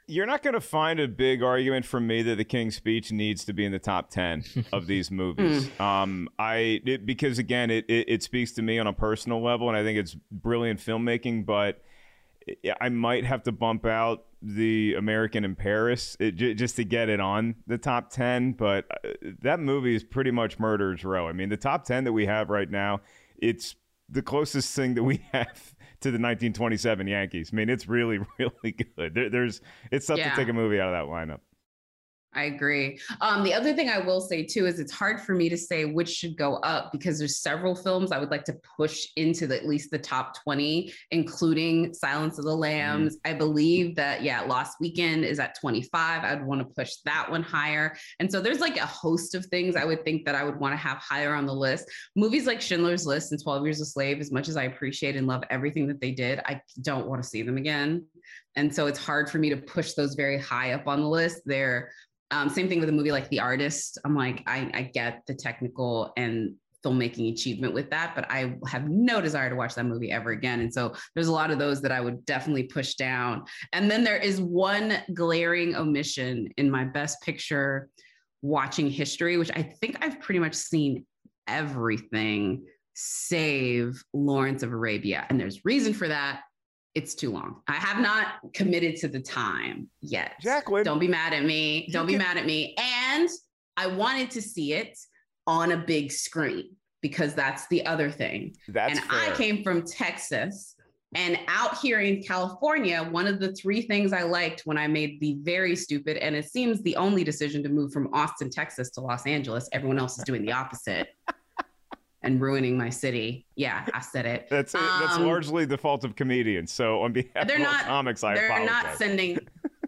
You're not going to find a big argument from me that The King's Speech needs to be in the top 10 of [laughs] these movies. Um, I it, because again, it, it it speaks to me on a personal level, and I think it's brilliant filmmaking. But I- I might have to bump out the American in Paris it, j- just to get it on the top 10. But uh, that movie is pretty much Murderer's Row. I mean, the top 10 that we have right now, it's the closest thing that we [laughs] have to the 1927 Yankees. I mean, it's really, [laughs] really good. There, there's, it's tough Yeah. to take a movie out of that lineup. I agree. Um, the other thing I will say too is it's hard for me to say which should go up because there's several films I would like to push into the, at least the top 20, including Silence of the Lambs. I believe that, yeah, Lost Weekend is at 25. I'd want to push that one higher. And so there's like a host of things I would think that I would want to have higher on the list. Movies like Schindler's List and 12 Years a Slave, as much as I appreciate and love everything that they did, I don't want to see them again. And so it's hard for me to push those very high up on the list. They're um, same thing with a movie like The Artist. I'm like, I, I get the technical and filmmaking achievement with that, but I have no desire to watch that movie ever again. And so there's a lot of those that I would definitely push down. And then there is one glaring omission in my best picture watching history, which I think I've pretty much seen everything save Lawrence of Arabia. And there's reason for that. It's too long. I have not committed to the time yet. Jacqueline. Don't be mad at me. Don't be mad at me. And I wanted to see it on a big screen because that's the other thing. That's and I came from Texas. And out here in California, one of the three things I liked when I made the very stupid, and it seems the only decision to move from Austin, Texas to Los Angeles, everyone else is doing the opposite and ruining my city. Yeah, I said it. That's that's Um, largely the fault of comedians. So on behalf they're of not comics, I they're apologize. not sending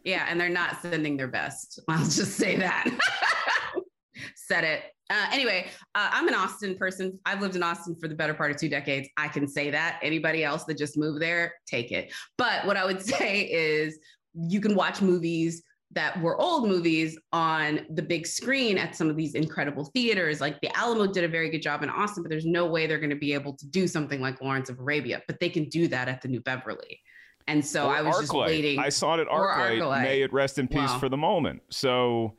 yeah and they're not sending their best [laughs] i'll just say that [laughs] said it uh, anyway uh, i'm an austin person i've lived in austin for the better part of two decades i can say that anybody else that just moved there take it but what i would [laughs] say is you can watch movies that were old movies on the big screen at some of these incredible theaters. Like the Alamo did a very good job in Austin, but there's no way they're going to be able to do something like Lawrence of Arabia, but they can do that at the New Beverly. And so Or I was just waiting. I saw it at Arclight. Arclight. May it rest in peace Wow. for the moment. So,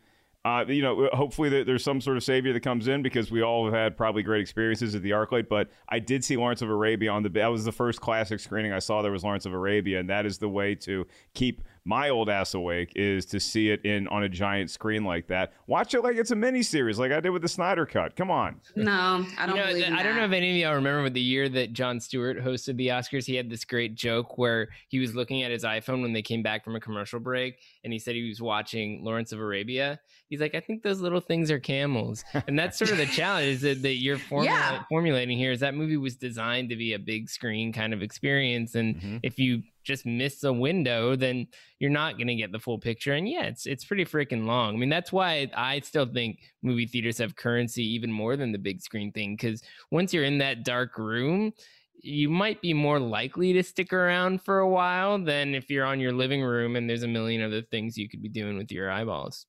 uh, you know, hopefully there's some sort of savior that comes in because we all have had probably great experiences at the Arclight. But I did see Lawrence of Arabia on the. That was the first classic screening I saw. There was Lawrence of Arabia, and that is the way to keep my old ass awake is to see it in on a giant screen like that. Watch it like it's a mini series, like I did with the Snyder Cut. Come on. No, I don't You know, believe in I don't know if any of y'all remember but the year that Jon Stewart hosted the Oscars. He had this great joke where he was looking at his iPhone when they came back from a commercial break, and he said he was watching Lawrence of Arabia. He's like, I think those little things are camels, and that's sort of the [laughs] challenge is that, that you're formula- Yeah. formulating here. Is that movie was designed to be a big screen kind of experience, and Mm-hmm. if you just miss a window, then you're not going to get the full picture. And yeah, it's it's pretty freaking long. I mean, that's why I still think movie theaters have currency even more than the big screen thing because once you're in that dark room, you might be more likely to stick around for a while than if you're on your living room and there's a million other things you could be doing with your eyeballs.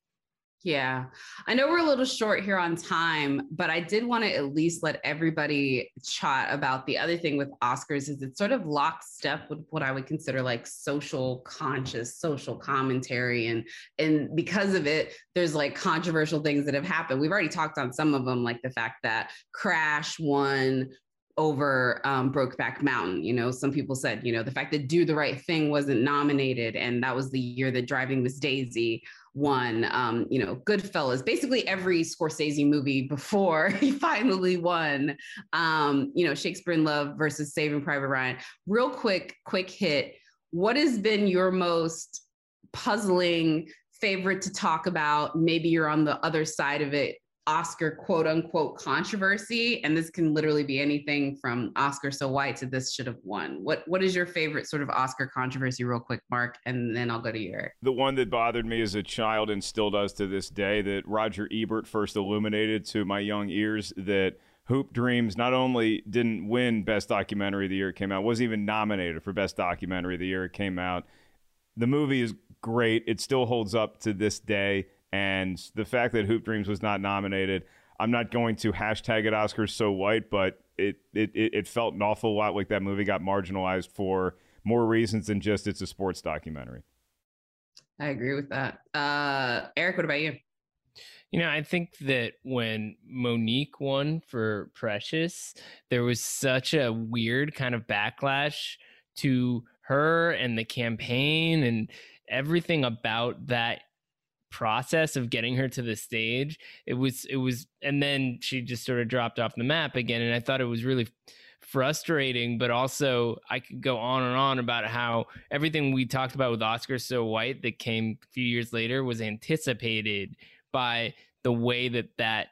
Yeah. I know we're a little short here on time, but I did want to at least let everybody chat about the other thing with Oscars is it's sort of lockstep with what I would consider like social conscious social commentary and and because of it there's like controversial things that have happened. We've already talked on some of them like the fact that Crash won over um, Brokeback Mountain. You know, some people said, you know, the fact that Do the Right Thing wasn't nominated, and that was the year that Driving Miss Daisy won. Um, you know, Goodfellas, basically every Scorsese movie before [laughs] he finally won. Um, you know, Shakespeare in Love versus Saving Private Ryan. Real quick, quick hit. What has been your most puzzling favorite to talk about? Maybe you're on the other side of it Oscar quote unquote controversy, and this can literally be anything from Oscar so white to this should have won. What what is your favorite sort of Oscar controversy, real quick, Mark, and then I'll go to your. The one that bothered me as a child and still does to this day that Roger Ebert first illuminated to my young ears that. Hoop Dreams not only didn't win Best Documentary of the year it came out, wasn't even nominated for Best Documentary of the year it came out. The movie is great. It still holds up to this day. And the fact that Hoop Dreams was not nominated, I'm not going to hashtag it Oscars so white, but it, it, it felt an awful lot like that movie got marginalized for more reasons than just it's a sports documentary. I agree with that. Uh, Eric, what about you? You know, I think that when Mo'Nique won for Precious, there was such a weird kind of backlash to her and the campaign and everything about that process of getting her to the stage it was it was and then she just sort of dropped off the map again and i thought it was really frustrating but also i could go on and on about how everything we talked about with oscar so white that came a few years later was anticipated by the way that that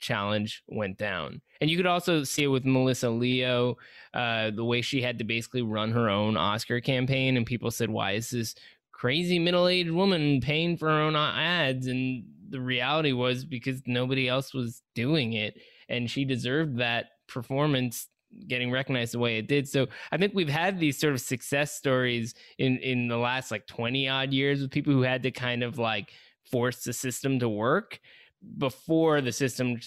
challenge went down. And you could also see it with melissa leo uh, the way she had to basically run her own oscar campaign and people said why is this crazy middle-aged woman paying for her own ads and the reality was because nobody else was doing it and she deserved that performance getting recognized the way it did. So i think we've had these sort of success stories in in the last like 20 odd years with people who had to kind of like force the system to work before the system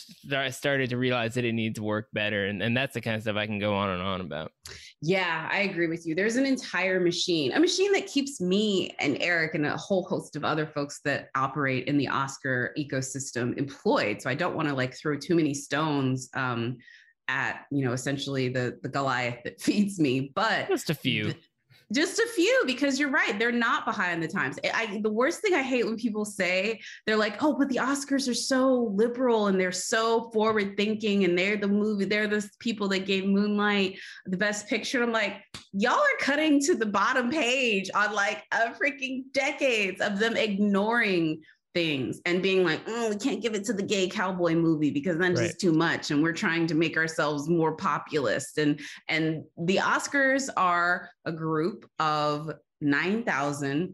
started to realize that it needs to work better and, and that's the kind of stuff i can go on and on about. Yeah i agree with you. There's an entire machine a machine that keeps me and eric and a whole host of other folks that operate in the oscar ecosystem employed so i don't want to like throw too many stones um, at you know essentially the the goliath that [laughs] feeds me but just a few just a few because you're right they're not behind the times. I, the worst thing i hate when people say they're like oh but the oscars are so liberal and they're so forward thinking and they're the movie they're the people that gave moonlight the best picture. I'm like y'all are cutting to the bottom page on like a freaking decades of them ignoring things and being like, oh, we can't give it to the gay cowboy movie because then right. just too much. And we're trying to make ourselves more populist. And and the Oscars are a group of 9,000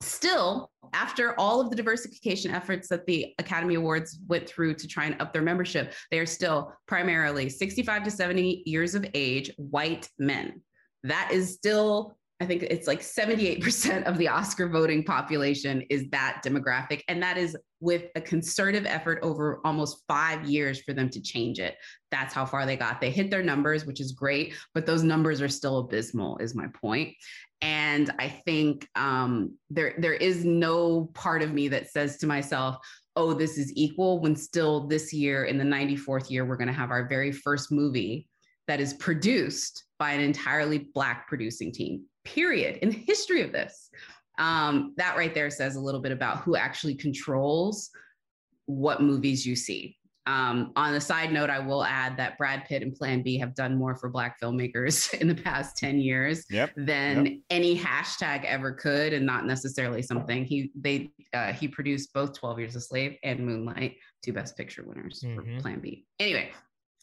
still after all of the diversification efforts that the academy awards went through to try and up their membership they are still primarily 65 to 70 years of age white men that is still I think it's like 78% of the Oscar voting population is that demographic. And that is with a concerted effort over almost five years for them to change it. That's how far they got. They hit their numbers, which is great, but those numbers are still abysmal, is my point. And I think um, there, there is no part of me that says to myself, oh, this is equal, when still this year, in the 94th year, we're going to have our very first movie that is produced by an entirely Black producing team period, in the history of this. Um, that right there says a little bit about who actually controls what movies you see. Um, on a side note, I will add that Brad Pitt and Plan B have done more for Black filmmakers [laughs] in the past 10 years yep. than yep. any hashtag ever could, and not necessarily something he they uh, he produced both 12 Years a Slave and Moonlight, two Best Picture winners mm-hmm. for Plan B. Anyway,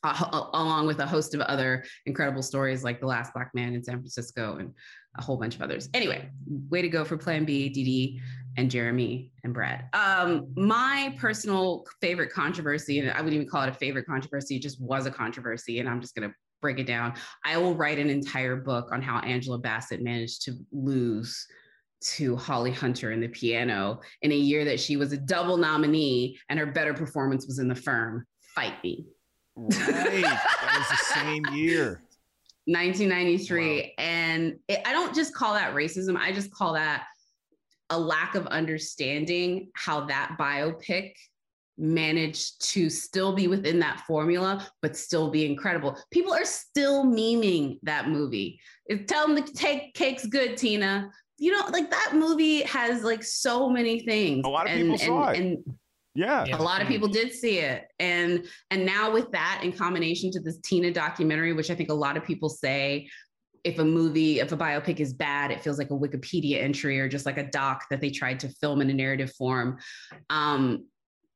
uh, along with a host of other incredible stories like The Last Black Man in San Francisco and a whole bunch of others. Anyway, way to go for Plan B, Dede, and Jeremy and Brad. Um, my personal favorite controversy, and I wouldn't even call it a favorite controversy, it just was a controversy, and I'm just going to break it down. I will write an entire book on how Angela Bassett managed to lose to Holly Hunter in the piano in a year that she was a double nominee and her better performance was in the firm. Fight me. Right. that was the same year. 1993. Wow. And it, I don't just call that racism, I just call that a lack of understanding how that biopic managed to still be within that formula, but still be incredible. People are still memeing that movie. Tell them to take cake's good, Tina. You know, like that movie has like so many things. A lot of and, people saw and, it. And yeah. a lot of people did see it. And and now with that in combination to this Tina documentary, which I think a lot of people say if a movie, if a biopic is bad, it feels like a Wikipedia entry or just like a doc that they tried to film in a narrative form. Um,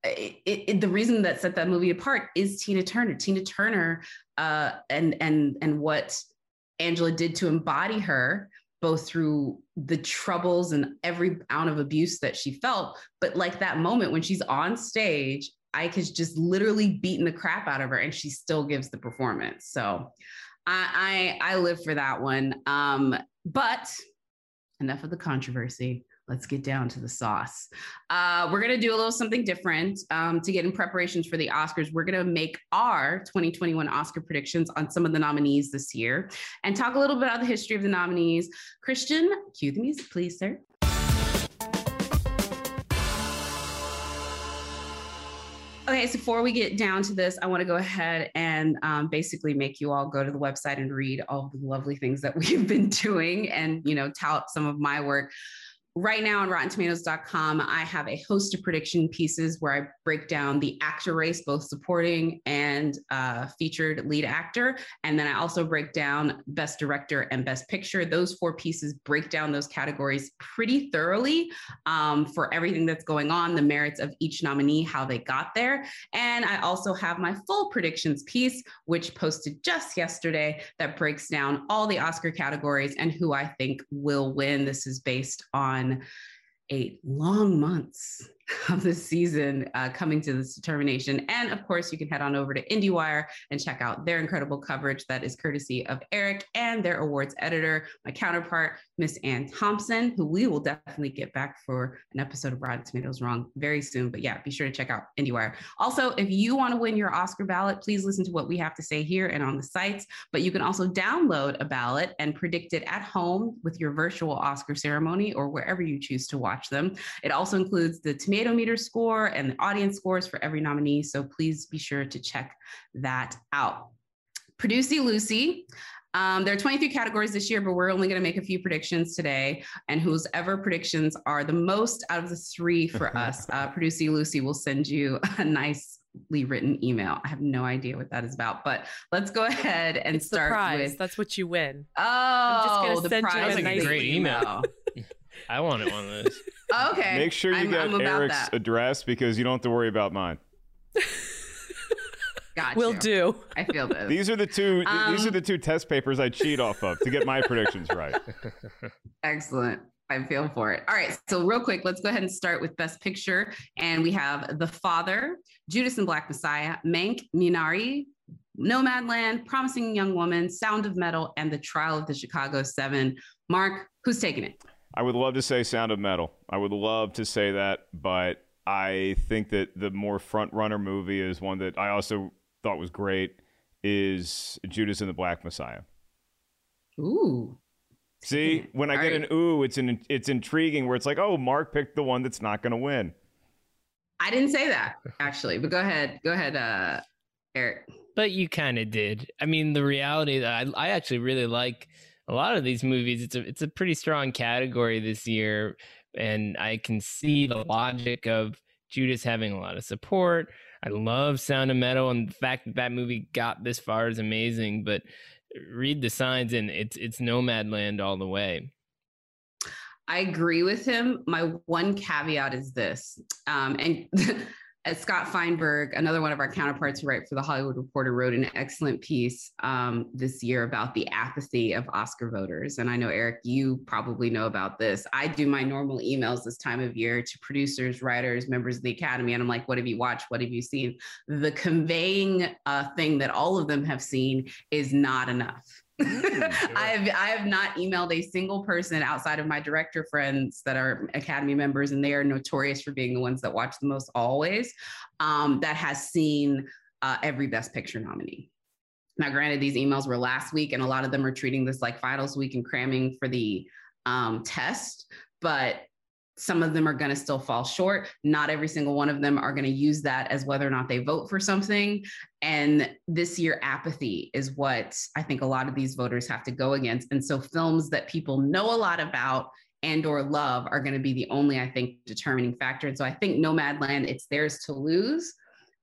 it, it, the reason that set that movie apart is Tina Turner. Tina Turner uh, and and and what Angela did to embody her, both through the troubles and every ounce of abuse that she felt, but like that moment when she's on stage, Ike has just literally beaten the crap out of her, and she still gives the performance. So, I I, I live for that one. Um, but enough of the controversy let's get down to the sauce. Uh, we're going to do a little something different um, to get in preparations for the Oscars. We're going to make our 2021 Oscar predictions on some of the nominees this year and talk a little bit about the history of the nominees. Christian, cue the music, please, sir. Okay, so before we get down to this, I want to go ahead and um, basically make you all go to the website and read all the lovely things that [laughs] we've been doing and, you know, tout some of my work right now on rottentomatoes.com i have a host of prediction pieces where i break down the actor race both supporting and uh, featured lead actor. And then i also break down best director and best picture. Those four pieces break down those categories pretty thoroughly um, for everything that's going on the merits of each nominee how they got there. And i also have my full predictions piece which posted just yesterday that breaks down all the oscar categories and who i think will win. This is based on on eight long months of the season uh, coming to this determination. And of course, you can head on over to IndieWire and check out their incredible coverage that is courtesy of Eric and their awards editor, my counterpart, Miss Anne Thompson, who we will definitely get back for an episode of Rotten Tomatoes Wrong very soon. But yeah, be sure to check out IndieWire. Also, if you want to win your Oscar ballot, please listen to what we have to say here and on the sites. But you can also download a ballot and predict it at home with your virtual Oscar ceremony or wherever you choose to watch them. It also includes the tomato tomato meter score and the audience scores for every nominee. So please be sure to check that out. Producy Lucy. Um, there are 23 categories this year, but we're only going to make a few predictions today. And whose ever predictions are the most out of the three for [laughs] us, uh, Producy Lucy will send you a nicely written email. I have no idea what that is about, but let's go ahead and it's start the prize. with. That's what you win. Oh, I'm just gonna the send you prize a nice the great email. I wanted one of those. [laughs] Okay. Make sure you I'm- get I'm Eric's that. address because you don't have to worry about mine. Got Will you. do. I feel this. These are the two. th- these are Um, the two test papers I cheat off of to get my predictions right. [laughs] Excellent. I feel for it. All right. So, real quick, let's go ahead and start with Best Picture. And we have The Father, Judas and Black Messiah, Mank, Minari, Nomadland, Promising Young Woman, Sound of Metal, and The Trial of the Chicago Seven. Mark, who's taking it? I would love to say Sound of Metal. I would love to say that, but I think that the more front runner movie is one that I also thought was great is Judas and the Black Messiah. Ooh. See, when I All get right. an ooh, it's an it's intriguing where it's like, oh, Mark picked the one that's not going to win. I didn't say that actually, but go ahead. Go ahead, uh, Eric. But you kind of did. I mean, the reality that I, I actually really like a lot of these movies. It's a it's a pretty strong category this year, and I can see the logic of Judas having a lot of support. I love Sound of Metal, and the fact that that movie got this far is amazing. But read the signs, and it's it's Nomadland all the way. I agree with him. My one caveat is this, um, and [laughs] Scott Feinberg, another one of our counterparts who write for the Hollywood Reporter, wrote an excellent piece um, this year about the apathy of Oscar voters. And I know Eric, you probably know about this. I do my normal emails this time of year to producers, writers, members of the Academy, and I'm like, "What have you watched? What have you seen?" The conveying uh, thing that all of them have seen is not enough. [laughs] I have I have not emailed a single person outside of my director friends that are Academy members, and they are notorious for being the ones that watch the most always. Um, that has seen uh, every Best Picture nominee. Now, granted, these emails were last week, and a lot of them are treating this like finals week and cramming for the um, test. But some of them are going to still fall short. Not every single one of them are going to use that as whether or not they vote for something. And this year, apathy is what I think a lot of these voters have to go against. And so, films that people know a lot about and or love are going to be the only i think determining factor and so i think nomadland it's theirs to lose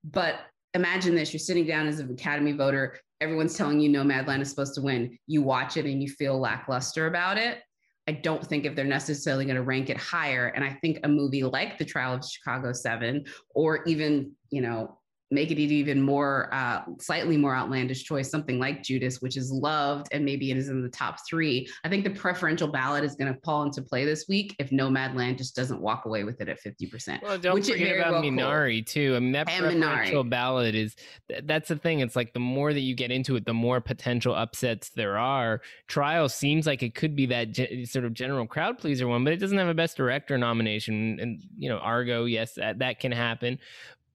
but imagine this you're sitting down as an academy voter everyone's telling you nomadland is supposed to win you watch it and you feel lackluster about it I don't think if they're necessarily going to rank it higher. And I think a movie like The Trial of Chicago 7 or even, you know, make it even more uh, slightly more outlandish choice something like judas which is loved and maybe it is in the top three. I think the preferential ballot is going to fall into play this week if nomadland just doesn't walk away with it at 50% well don't forget about well minari too. I mean that and preferential minari. ballot is that's the thing. It's like the more that you get into it the more potential upsets there are. Trial seems like it could be that ge- sort of general crowd pleaser one but it doesn't have a best director nomination. And you know argo yes that, that can happen.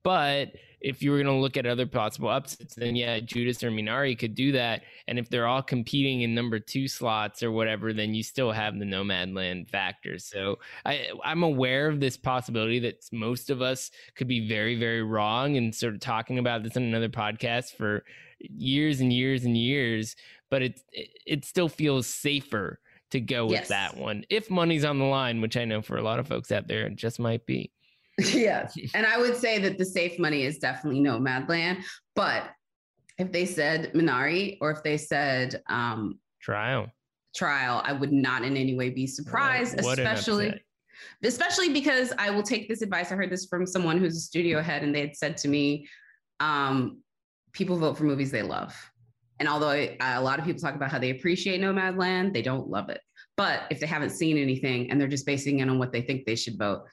But if you were going to look at other possible upsets, then yeah, Judas or Minari could do that. And if they're all competing in number two slots or whatever, then you still have the Nomadland factor. So I, I'm aware of this possibility that most of us could be very, very wrong and sort of talking about this in another podcast for years and years and years. But it it still feels safer to go with yes. that one if money's on the line, which I know for a lot of folks out there, it just might be. [laughs] yes. [laughs] And I would say that the safe money is definitely Nomadland. But if they said Minari or if they said um, trial, trial, I would not in any way be surprised, especially. Especially because I will take this advice. I heard this from someone who's a studio head, and they had said to me, um, people vote for movies they love. And although I, a lot of people talk about how they appreciate Nomadland, they don't love it. But if they haven't seen anything and they're just basing it on what they think they should vote,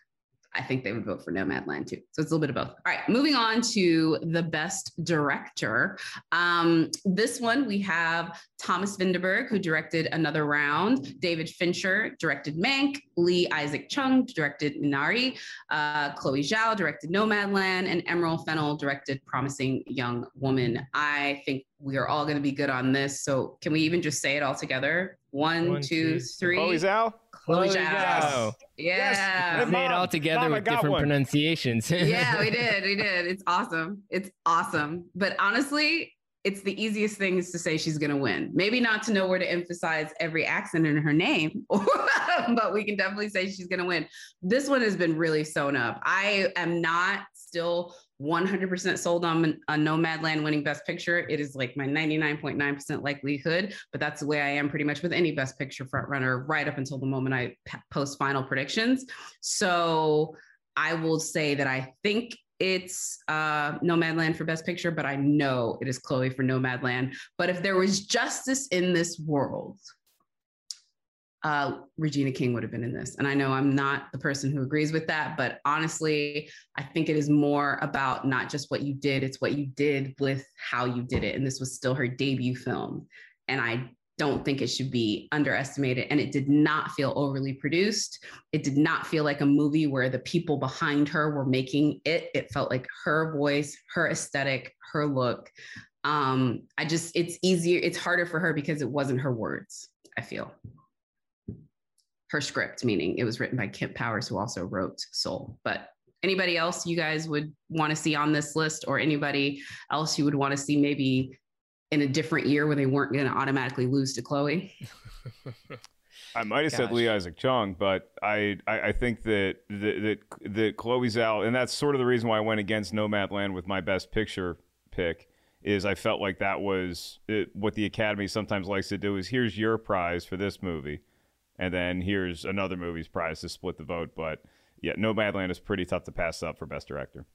I think they would vote for Nomadland too. So it's a little bit of both. All right, moving on to the best director. Um, this one we have Thomas Vinterberg, who directed Another Round. David Fincher directed Mank. Lee Isaac Chung directed Minari. Uh, Chloe Zhao directed Nomadland. And Emerald Fennell directed Promising Young Woman. I think we are all going to be good on this. So can we even just say it all together? One, One two, two, three. Chloe Zhao. Chloe Zhao. Yeah. Yes. Made it all together Mom, with different one. pronunciations. [laughs] yeah, we did. We did. It's awesome. It's awesome. But honestly, it's the easiest thing is to say she's going to win. Maybe not to know where to emphasize every accent in her name, [laughs] but we can definitely say she's going to win. This one has been really sewn up. I am not still 100% sold on a Nomadland winning Best Picture. It is like my 99.9% likelihood, but that's the way I am pretty much with any Best Picture frontrunner right up until the moment I post final predictions. So I will say that I think it's uh, Nomadland for Best Picture, but I know it is Chloe for Nomadland. But if there was justice in this world, uh, Regina King would have been in this. And I know I'm not the person who agrees with that, but honestly, I think it is more about not just what you did, it's what you did with how you did it. And this was still her debut film. And I don't think it should be underestimated. And it did not feel overly produced. It did not feel like a movie where the people behind her were making it. It felt like her voice, her aesthetic, her look. Um, I just, it's easier, it's harder for her because it wasn't her words, I feel. Her script, meaning it was written by Kemp Powers, who also wrote Soul. But anybody else you guys would want to see on this list, or anybody else you would want to see maybe in a different year where they weren't going to automatically lose to Chloe? [laughs] I might have Gosh. said Lee Isaac Chung, but I, I, I think that, that that that Chloe Zhao, and that's sort of the reason why I went against Nomadland with my Best Picture pick. Is I felt like that was it, what the Academy sometimes likes to do. Is here's your prize for this movie, and then here's another movie's prize to split the vote. But yeah, Nomadland is pretty tough to pass up for Best Director.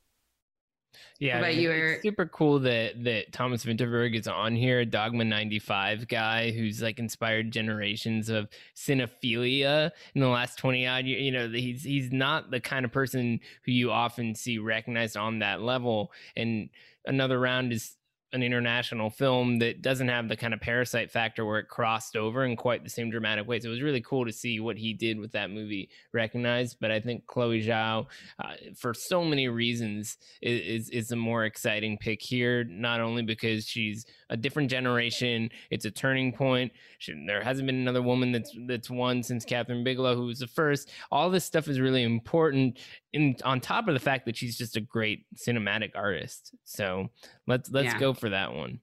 Yeah, I mean, you, it's super cool that that Thomas Vinterberg is on here, Dogma ninety five guy who's like inspired generations of cinephilia in the last twenty odd years. You know, he's he's not the kind of person who you often see recognized on that level. And another round is an international film that doesn't have the kind of parasite factor where it crossed over in quite the same dramatic ways. It was really cool to see what he did with that movie recognized. But I think Chloe Zhao, uh, for so many reasons, is, is, is a more exciting pick here. Not only because she's a different generation, it's a turning point. She, there hasn't been another woman that's that's won since Kathryn Bigelow, who was the first. All this stuff is really important. In on top of the fact that she's just a great cinematic artist. So let's let's Yeah. go for that one.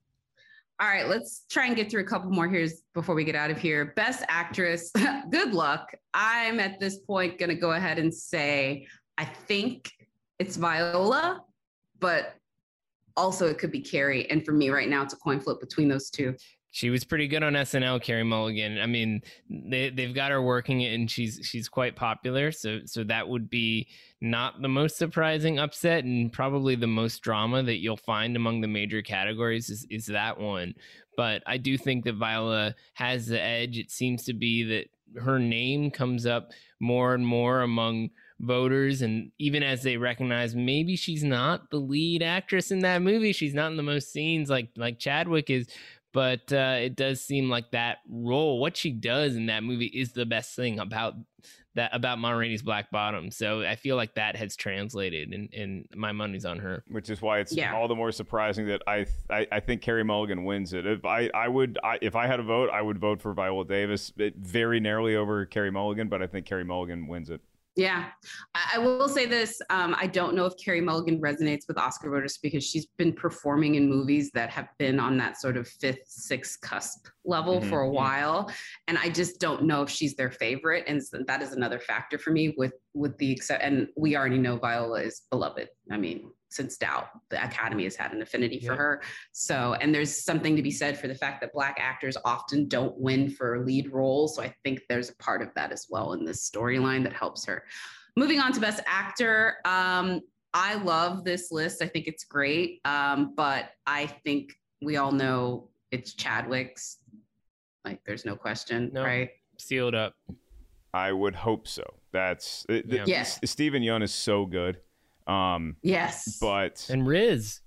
All right, let's try and get through a couple more here before we get out of here. Best actress, [laughs] good luck. I'm at this point going to go ahead and say I think it's Viola, but also it could be Carey. And for me right now, it's a coin flip between those two. She was pretty good on SNL, Carey Mulligan. I mean, they they've got her working it, and she's she's quite popular. So so that would be not the most surprising upset, and probably the most drama that you'll find among the major categories is is that one. But I do think that Viola has the edge. It seems to be that her name comes up more and more among voters and even as they recognize maybe she's not the lead actress in that movie she's not in the most scenes like like chadwick is but uh, it does seem like that role what she does in that movie is the best thing about that about Ma Rainey's Black Bottom. So I feel like that has translated, and, and my money's on her. which is why it's Yeah. all the more surprising that I, I I think Carey Mulligan wins it. If I I would I, if I had a vote, I would vote for Viola Davis it, very narrowly over Carey Mulligan, but I think Carey Mulligan wins it. Yeah, I, I will say this. Um, I don't know if Carey Mulligan resonates with Oscar voters because she's been performing in movies that have been on that sort of fifth, sixth cusp level Mhm. for a while, and I just don't know if she's their favorite. And that is another factor for me. With with the except, and we already know Viola is beloved. I mean, since Doubt, the Academy has had an affinity for her. So, and there's something to be said for the fact that Black actors often don't win for lead roles. So I think there's a part of that as well in this storyline that helps her. Moving on to Best Actor. Um, I love this list. I think it's great. Um, but I think we all know it's Chadwick's. Like, there's no question, No. right? Sealed up. I would hope so. That's it, Yeah. Yes. Steven Yeun is so good. Um, Yes. but And Riz.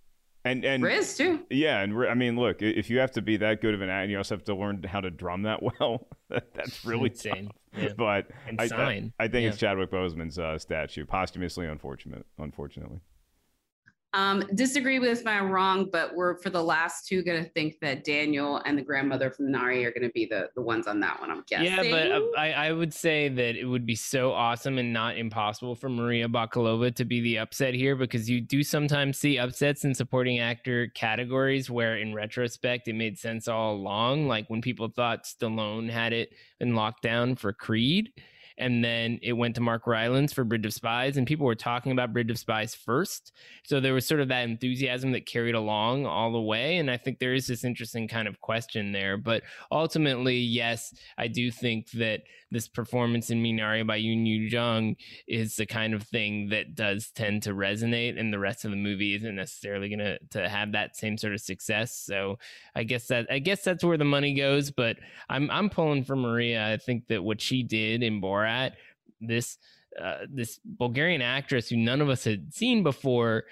and and Riz too. Yeah, and I mean, look, if you have to be that good of an actor, you also have to learn how to drum that well. [laughs] that's really Insane. tough. Yeah. But And I, I, sign. I think it's Chadwick Boseman's uh, statue, posthumously unfortunate, unfortunately. Um, disagree with my wrong, but we're for the last two gonna think that Daniel and the grandmother from Nari are gonna be the the ones on that one. I'm guessing. Yeah, but uh, I, I would say that it would be so awesome and not impossible for Maria Bakalova to be the upset here because you do sometimes see upsets in supporting actor categories where, in retrospect, it made sense all along. Like when people thought Stallone had it in lockdown for Creed. And then it went to Mark Rylance for Bridge of Spies, and people were talking about Bridge of Spies first. So there was sort of that enthusiasm that carried along all the way. And I think there is this interesting kind of question there. But ultimately, yes, I do think that this performance in Minari by Youn Yuh-jung is the kind of thing that does tend to resonate, and the rest of the movie isn't necessarily going to have that same sort of success. So I guess that I guess that's where the money goes. But I'm I'm pulling for Maria. I think that what she did in Borat, this uh, this Bulgarian actress who none of us had seen before,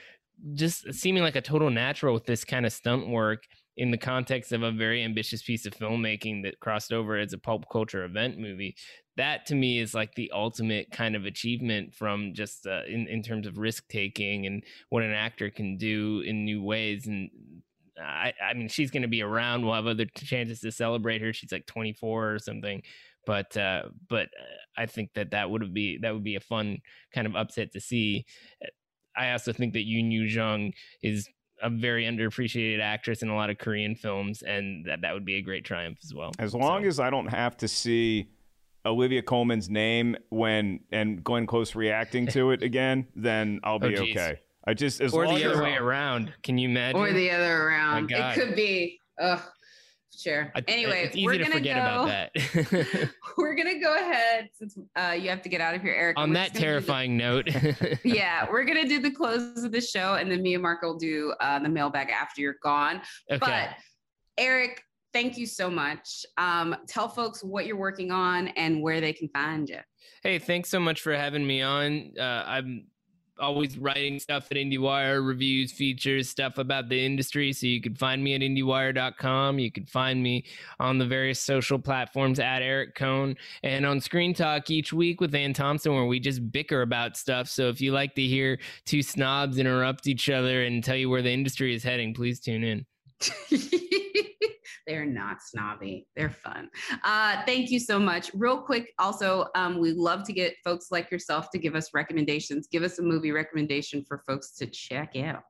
just seeming like a total natural with this kind of stunt work in the context of a very ambitious piece of filmmaking that crossed over as a pulp culture event movie. That to me is like the ultimate kind of achievement from just uh, in, in terms of risk taking and what an actor can do in new ways. And I, I mean she's going to be around. We'll have other chances to celebrate her. She's like 24 or something but uh, but uh, I think that that would be that would be a fun kind of upset to see. I also think that Youn Yuh-jung is a very underappreciated actress in a lot of Korean films, and that that would be a great triumph as well. As long as I don't have to see Olivia Colman's name when and Glenn Close reacting to it again, then I'll be Oh, geez. okay. I just as or long the as other way around. Can you imagine? or the other around. It God. could be. Ugh. Sure. I- Anyway, it's easy we're to gonna forget go. about that. [laughs] [laughs] We're gonna go ahead since uh, you have to get out of here, Eric. On that just the- terrifying note, [laughs] yeah, we're gonna do the close of the show, and then me and Mark will do uh, the mailbag after you're gone. Okay. But Eric, thank you so much. Um, tell folks what you're working on and where they can find you. Hey, thanks so much for having me on. Uh, I'm always writing stuff at IndieWire, reviews, features, stuff about the industry. So you can find me at IndieWire.com. You can find me on the various social platforms at Eric Kohn and on Screen Talk each week with Anne Thompson, where we just bicker about stuff. So if you like to hear two snobs interrupt each other and tell you where the industry is heading, please tune in. [laughs] They're not snobby. They're fun. Uh, thank you so much. Real quick, also, um, we love to get folks like yourself to give us recommendations. Give us a movie recommendation for folks to check out.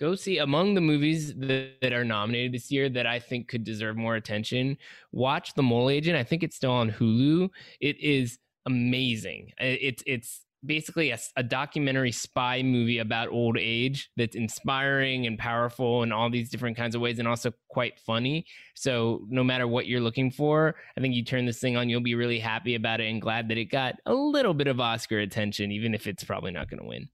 Go see among the movies that, that are nominated this year that I think could deserve more attention. Watch The Mole Agent. I think it's still on Hulu. It is amazing. It's it's basically a, a, documentary spy movie about old age that's inspiring and powerful in all these different kinds of ways and also quite funny. So no matter what you're looking for, I think you turn this thing on, you'll be really happy about it and glad that it got a little bit of Oscar attention, even if it's probably not going to win.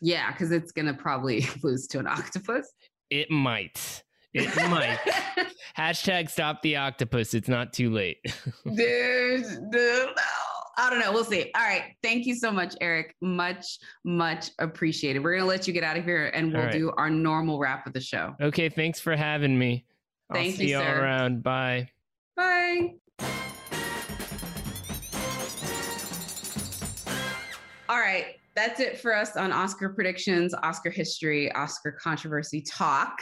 Yeah, because it's going to probably [laughs] lose to an octopus. It might. It might. [laughs] Hashtag stop the octopus. It's not too late. [laughs] dude, dude, no. I don't know. We'll see. All right. Thank you so much, Eric. Much, much appreciated. We're going to let you get out of here and we'll right. do our normal wrap of the show. Okay. Thanks for having me. Thank I'll see you, all around. Bye. Bye. All right that's it for us on Oscar predictions, Oscar history, Oscar controversy talk.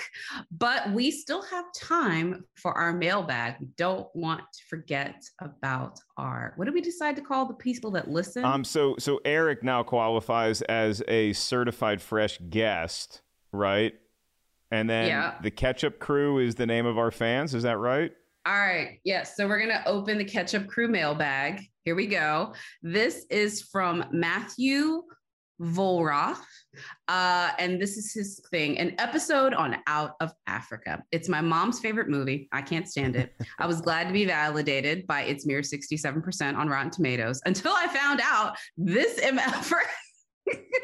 But we still have time for our mailbag. We don't want to forget about our what do we decide to call the people that listen? Um so so Eric now qualifies as a certified fresh guest, right? And then yeah. the ketchup crew is the name of our fans, is that right? All right. Yes. So we're going to open the ketchup crew mailbag. Here we go. This is from Matthew Volroth. Uh, and this is his thing an episode on Out of Africa. It's my mom's favorite movie. I can't stand it. I was glad to be validated by its mere 67% on Rotten Tomatoes until I found out this MF.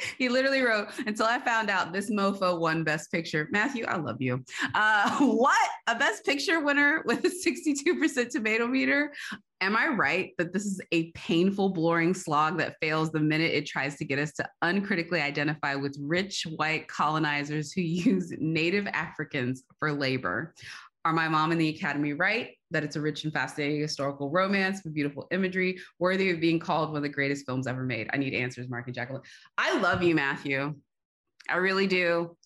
[laughs] he literally wrote until I found out this mofo won Best Picture. Matthew, I love you. Uh, [laughs] what a Best Picture winner with a 62% tomato meter. Am I right that this is a painful, boring slog that fails the minute it tries to get us to uncritically identify with rich white colonizers who [laughs] use Native Africans for labor? Are my mom and the Academy right that it's a rich and fascinating historical romance with beautiful imagery, worthy of being called one of the greatest films ever made? I need answers, Mark and Jacqueline. I love you, Matthew. I really do.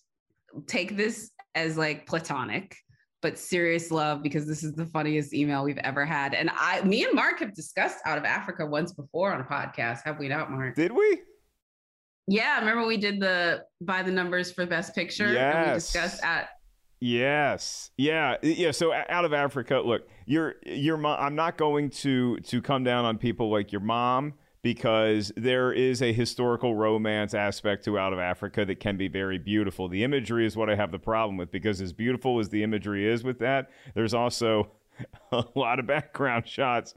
Take this as like platonic, but serious love because this is the funniest email we've ever had. And I, me and Mark have discussed Out of Africa once before on a podcast, have we not, Mark? Did we? Yeah, remember we did the by the numbers for best picture. Yes. And we discussed at Yes. Yeah. Yeah. So out of Africa, look, your your mom. I'm not going to to come down on people like your mom because there is a historical romance aspect to Out of Africa that can be very beautiful. The imagery is what I have the problem with because as beautiful as the imagery is with that, there's also [laughs] a lot of background shots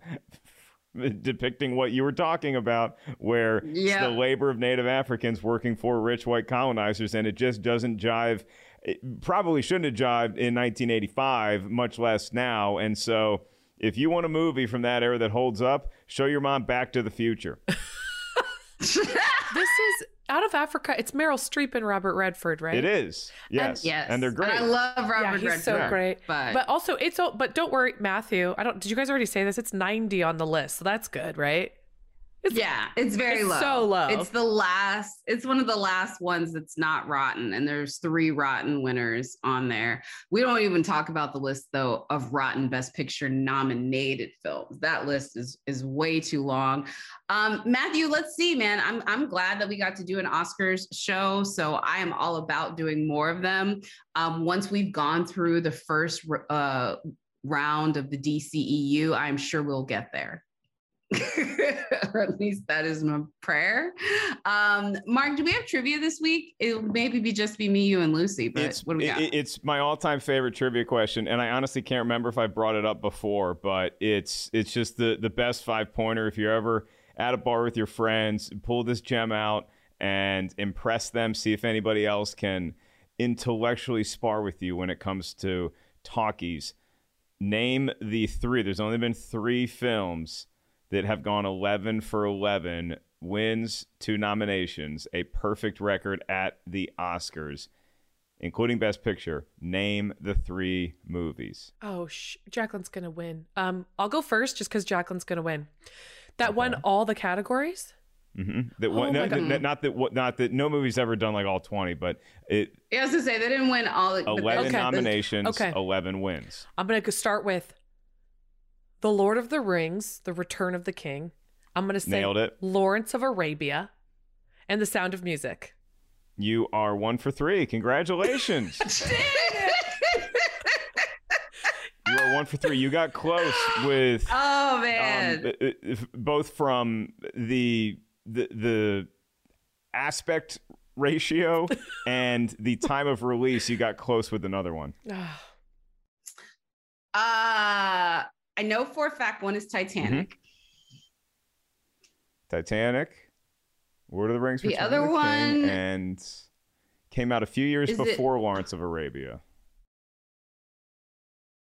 [laughs] depicting what you were talking about, where yeah. it's the labor of Native Africans working for rich white colonizers, and it just doesn't jive it probably shouldn't have jived in 1985, much less now. And so, if you want a movie from that era that holds up, show your mom Back to the Future. [laughs] this is out of Africa. It's Meryl Streep and Robert Redford, right? It is. Yes. And, yes. And they're great. And I love Robert yeah, he's Redford. so great. But but also it's all. but don't worry, Matthew. I don't. Did you guys already say this? It's 90 on the list, so that's good, right? It's, yeah, it's very it's low. So low. It's the last. It's one of the last ones that's not rotten, and there's three rotten winners on there. We don't even talk about the list though of rotten Best Picture nominated films. That list is is way too long. Um, Matthew, let's see, man. I'm I'm glad that we got to do an Oscars show, so I am all about doing more of them. Um, once we've gone through the first uh, round of the DCEU, I'm sure we'll get there. [laughs] or at least that is my prayer. Um, Mark, do we have trivia this week? It'll maybe be just be me, you, and Lucy. But it's, what do we got? It, it's my all-time favorite trivia question, and I honestly can't remember if I brought it up before, but it's it's just the the best five pointer. If you're ever at a bar with your friends, pull this gem out and impress them. See if anybody else can intellectually spar with you when it comes to talkies. Name the three. There's only been three films that have gone 11 for 11 wins two nominations, a perfect record at the Oscars, including Best Picture. Name the three movies. Oh, sh- Jacqueline's gonna win. Um, I'll go first just because Jacqueline's gonna win. That won all the categories. Mm-hmm. That Oh one, my no, God. that- not that what- not that no movie's ever done like all twenty, but it Yeah, I was gonna say they didn't win all. but eleven okay. nominations, Okay. eleven wins. I'm gonna go start with The Lord of the Rings, The Return of the King. I'm gonna say Nailed it. Lawrence of Arabia, and The Sound of Music. You are one for three. Congratulations. [laughs] you are one for three. You got close with Oh um, man. uh, both from the the the aspect ratio [laughs] and the time of release. You got close with another one. Uh, I know for a fact one is Titanic. Mm-hmm. Titanic, Lord of the Rings, The Return other the King, one- and came out a few years Is it- before Lawrence of Arabia.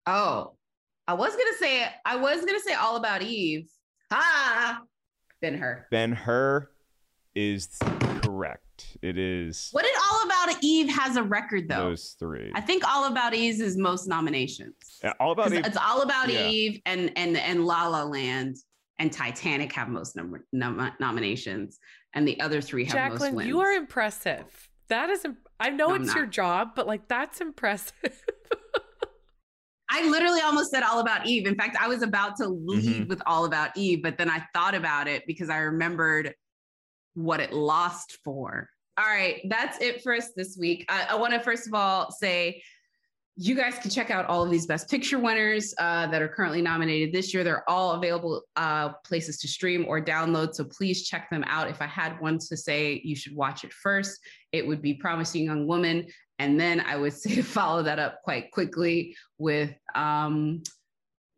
Oh, I was gonna say I was gonna say all about Eve. Ah, Ben Hur. Ben Hur is. It is What did All About Eve has a record though? those three. I think All About Eve is most nominations. Yeah, All About 'Cause Eve. It's All About yeah. Eve and and and La La Land and Titanic have most number nom- nominations, and the other three have most Jacqueline, wins. you are impressive. That is, imp- I know No, it's your job, but like that's impressive. [laughs] I literally almost said All About Eve. In fact, I was about to lead Mhm. with All About Eve, but then I thought about it because I remembered what it lost for. All right, that's it for us this week. I, I want to first of all say you guys can check out all of these Best Picture winners uh, that are currently nominated this year. They're all available uh, places to stream or download. So please check them out. If I had one to say you should watch it first, it would be Promising Young Woman. And then I would [laughs] say follow that up quite quickly with, um,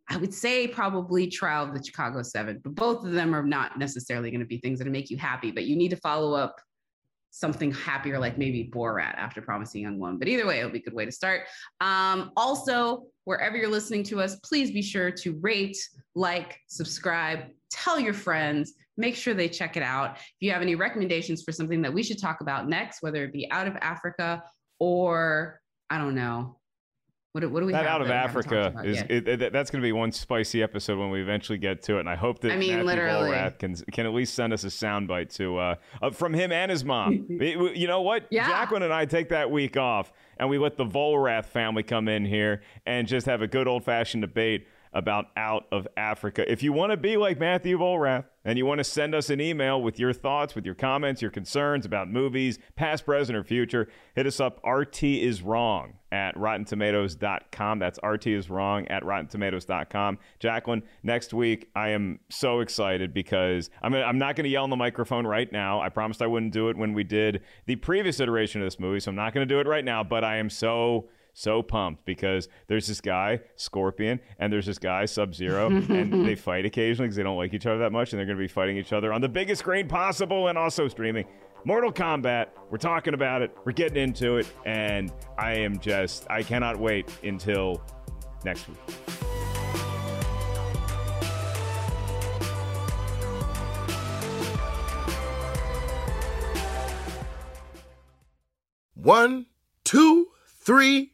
I would say probably Trial of the Chicago Seven. But both of them are not necessarily going to be things that make you happy, but you need to follow up something happier like maybe Borat after Promising Young Woman. But either way, it'll be a good way to start. Um, also, wherever you're listening to us, please be sure to rate, like, subscribe, tell your friends, make sure they check it out. If you have any recommendations for something that we should talk about next, whether it be out of Africa or I don't know. What, what do we that have out of that we haven't talked Africa is it, it- that's going to be one spicy episode when we eventually get to it, and I hope that I mean, Matthew literally. Can can at least send us a soundbite to uh, uh, from him and his mom. [laughs] It- you know what? Yeah. Jacqueline and I take that week off, and we let the Volrath family come in here and just have a good old fashioned debate about out of Africa. If you want to be like Matthew Volrath and you want to send us an email with your thoughts, with your comments, your concerns about movies, past, present, or future, hit us up. RT is wrong at rottentomatoes.com. That's RT is wrong at rottentomatoes.com. Jacqueline, next week I am so excited because I'm, I'm not going to yell in the microphone right now. I promised I wouldn't do it when we did the previous iteration of this movie, so I'm not going to do it right now, but I am so so pumped because there's this guy Scorpion and there's this guy Sub Zero and [laughs] they fight occasionally because they don't like each other that much and they're going to be fighting each other on the biggest screen possible and also streaming. Mortal Kombat. We're talking about it. We're getting into it, and I am just I cannot wait until next week. One, two, three,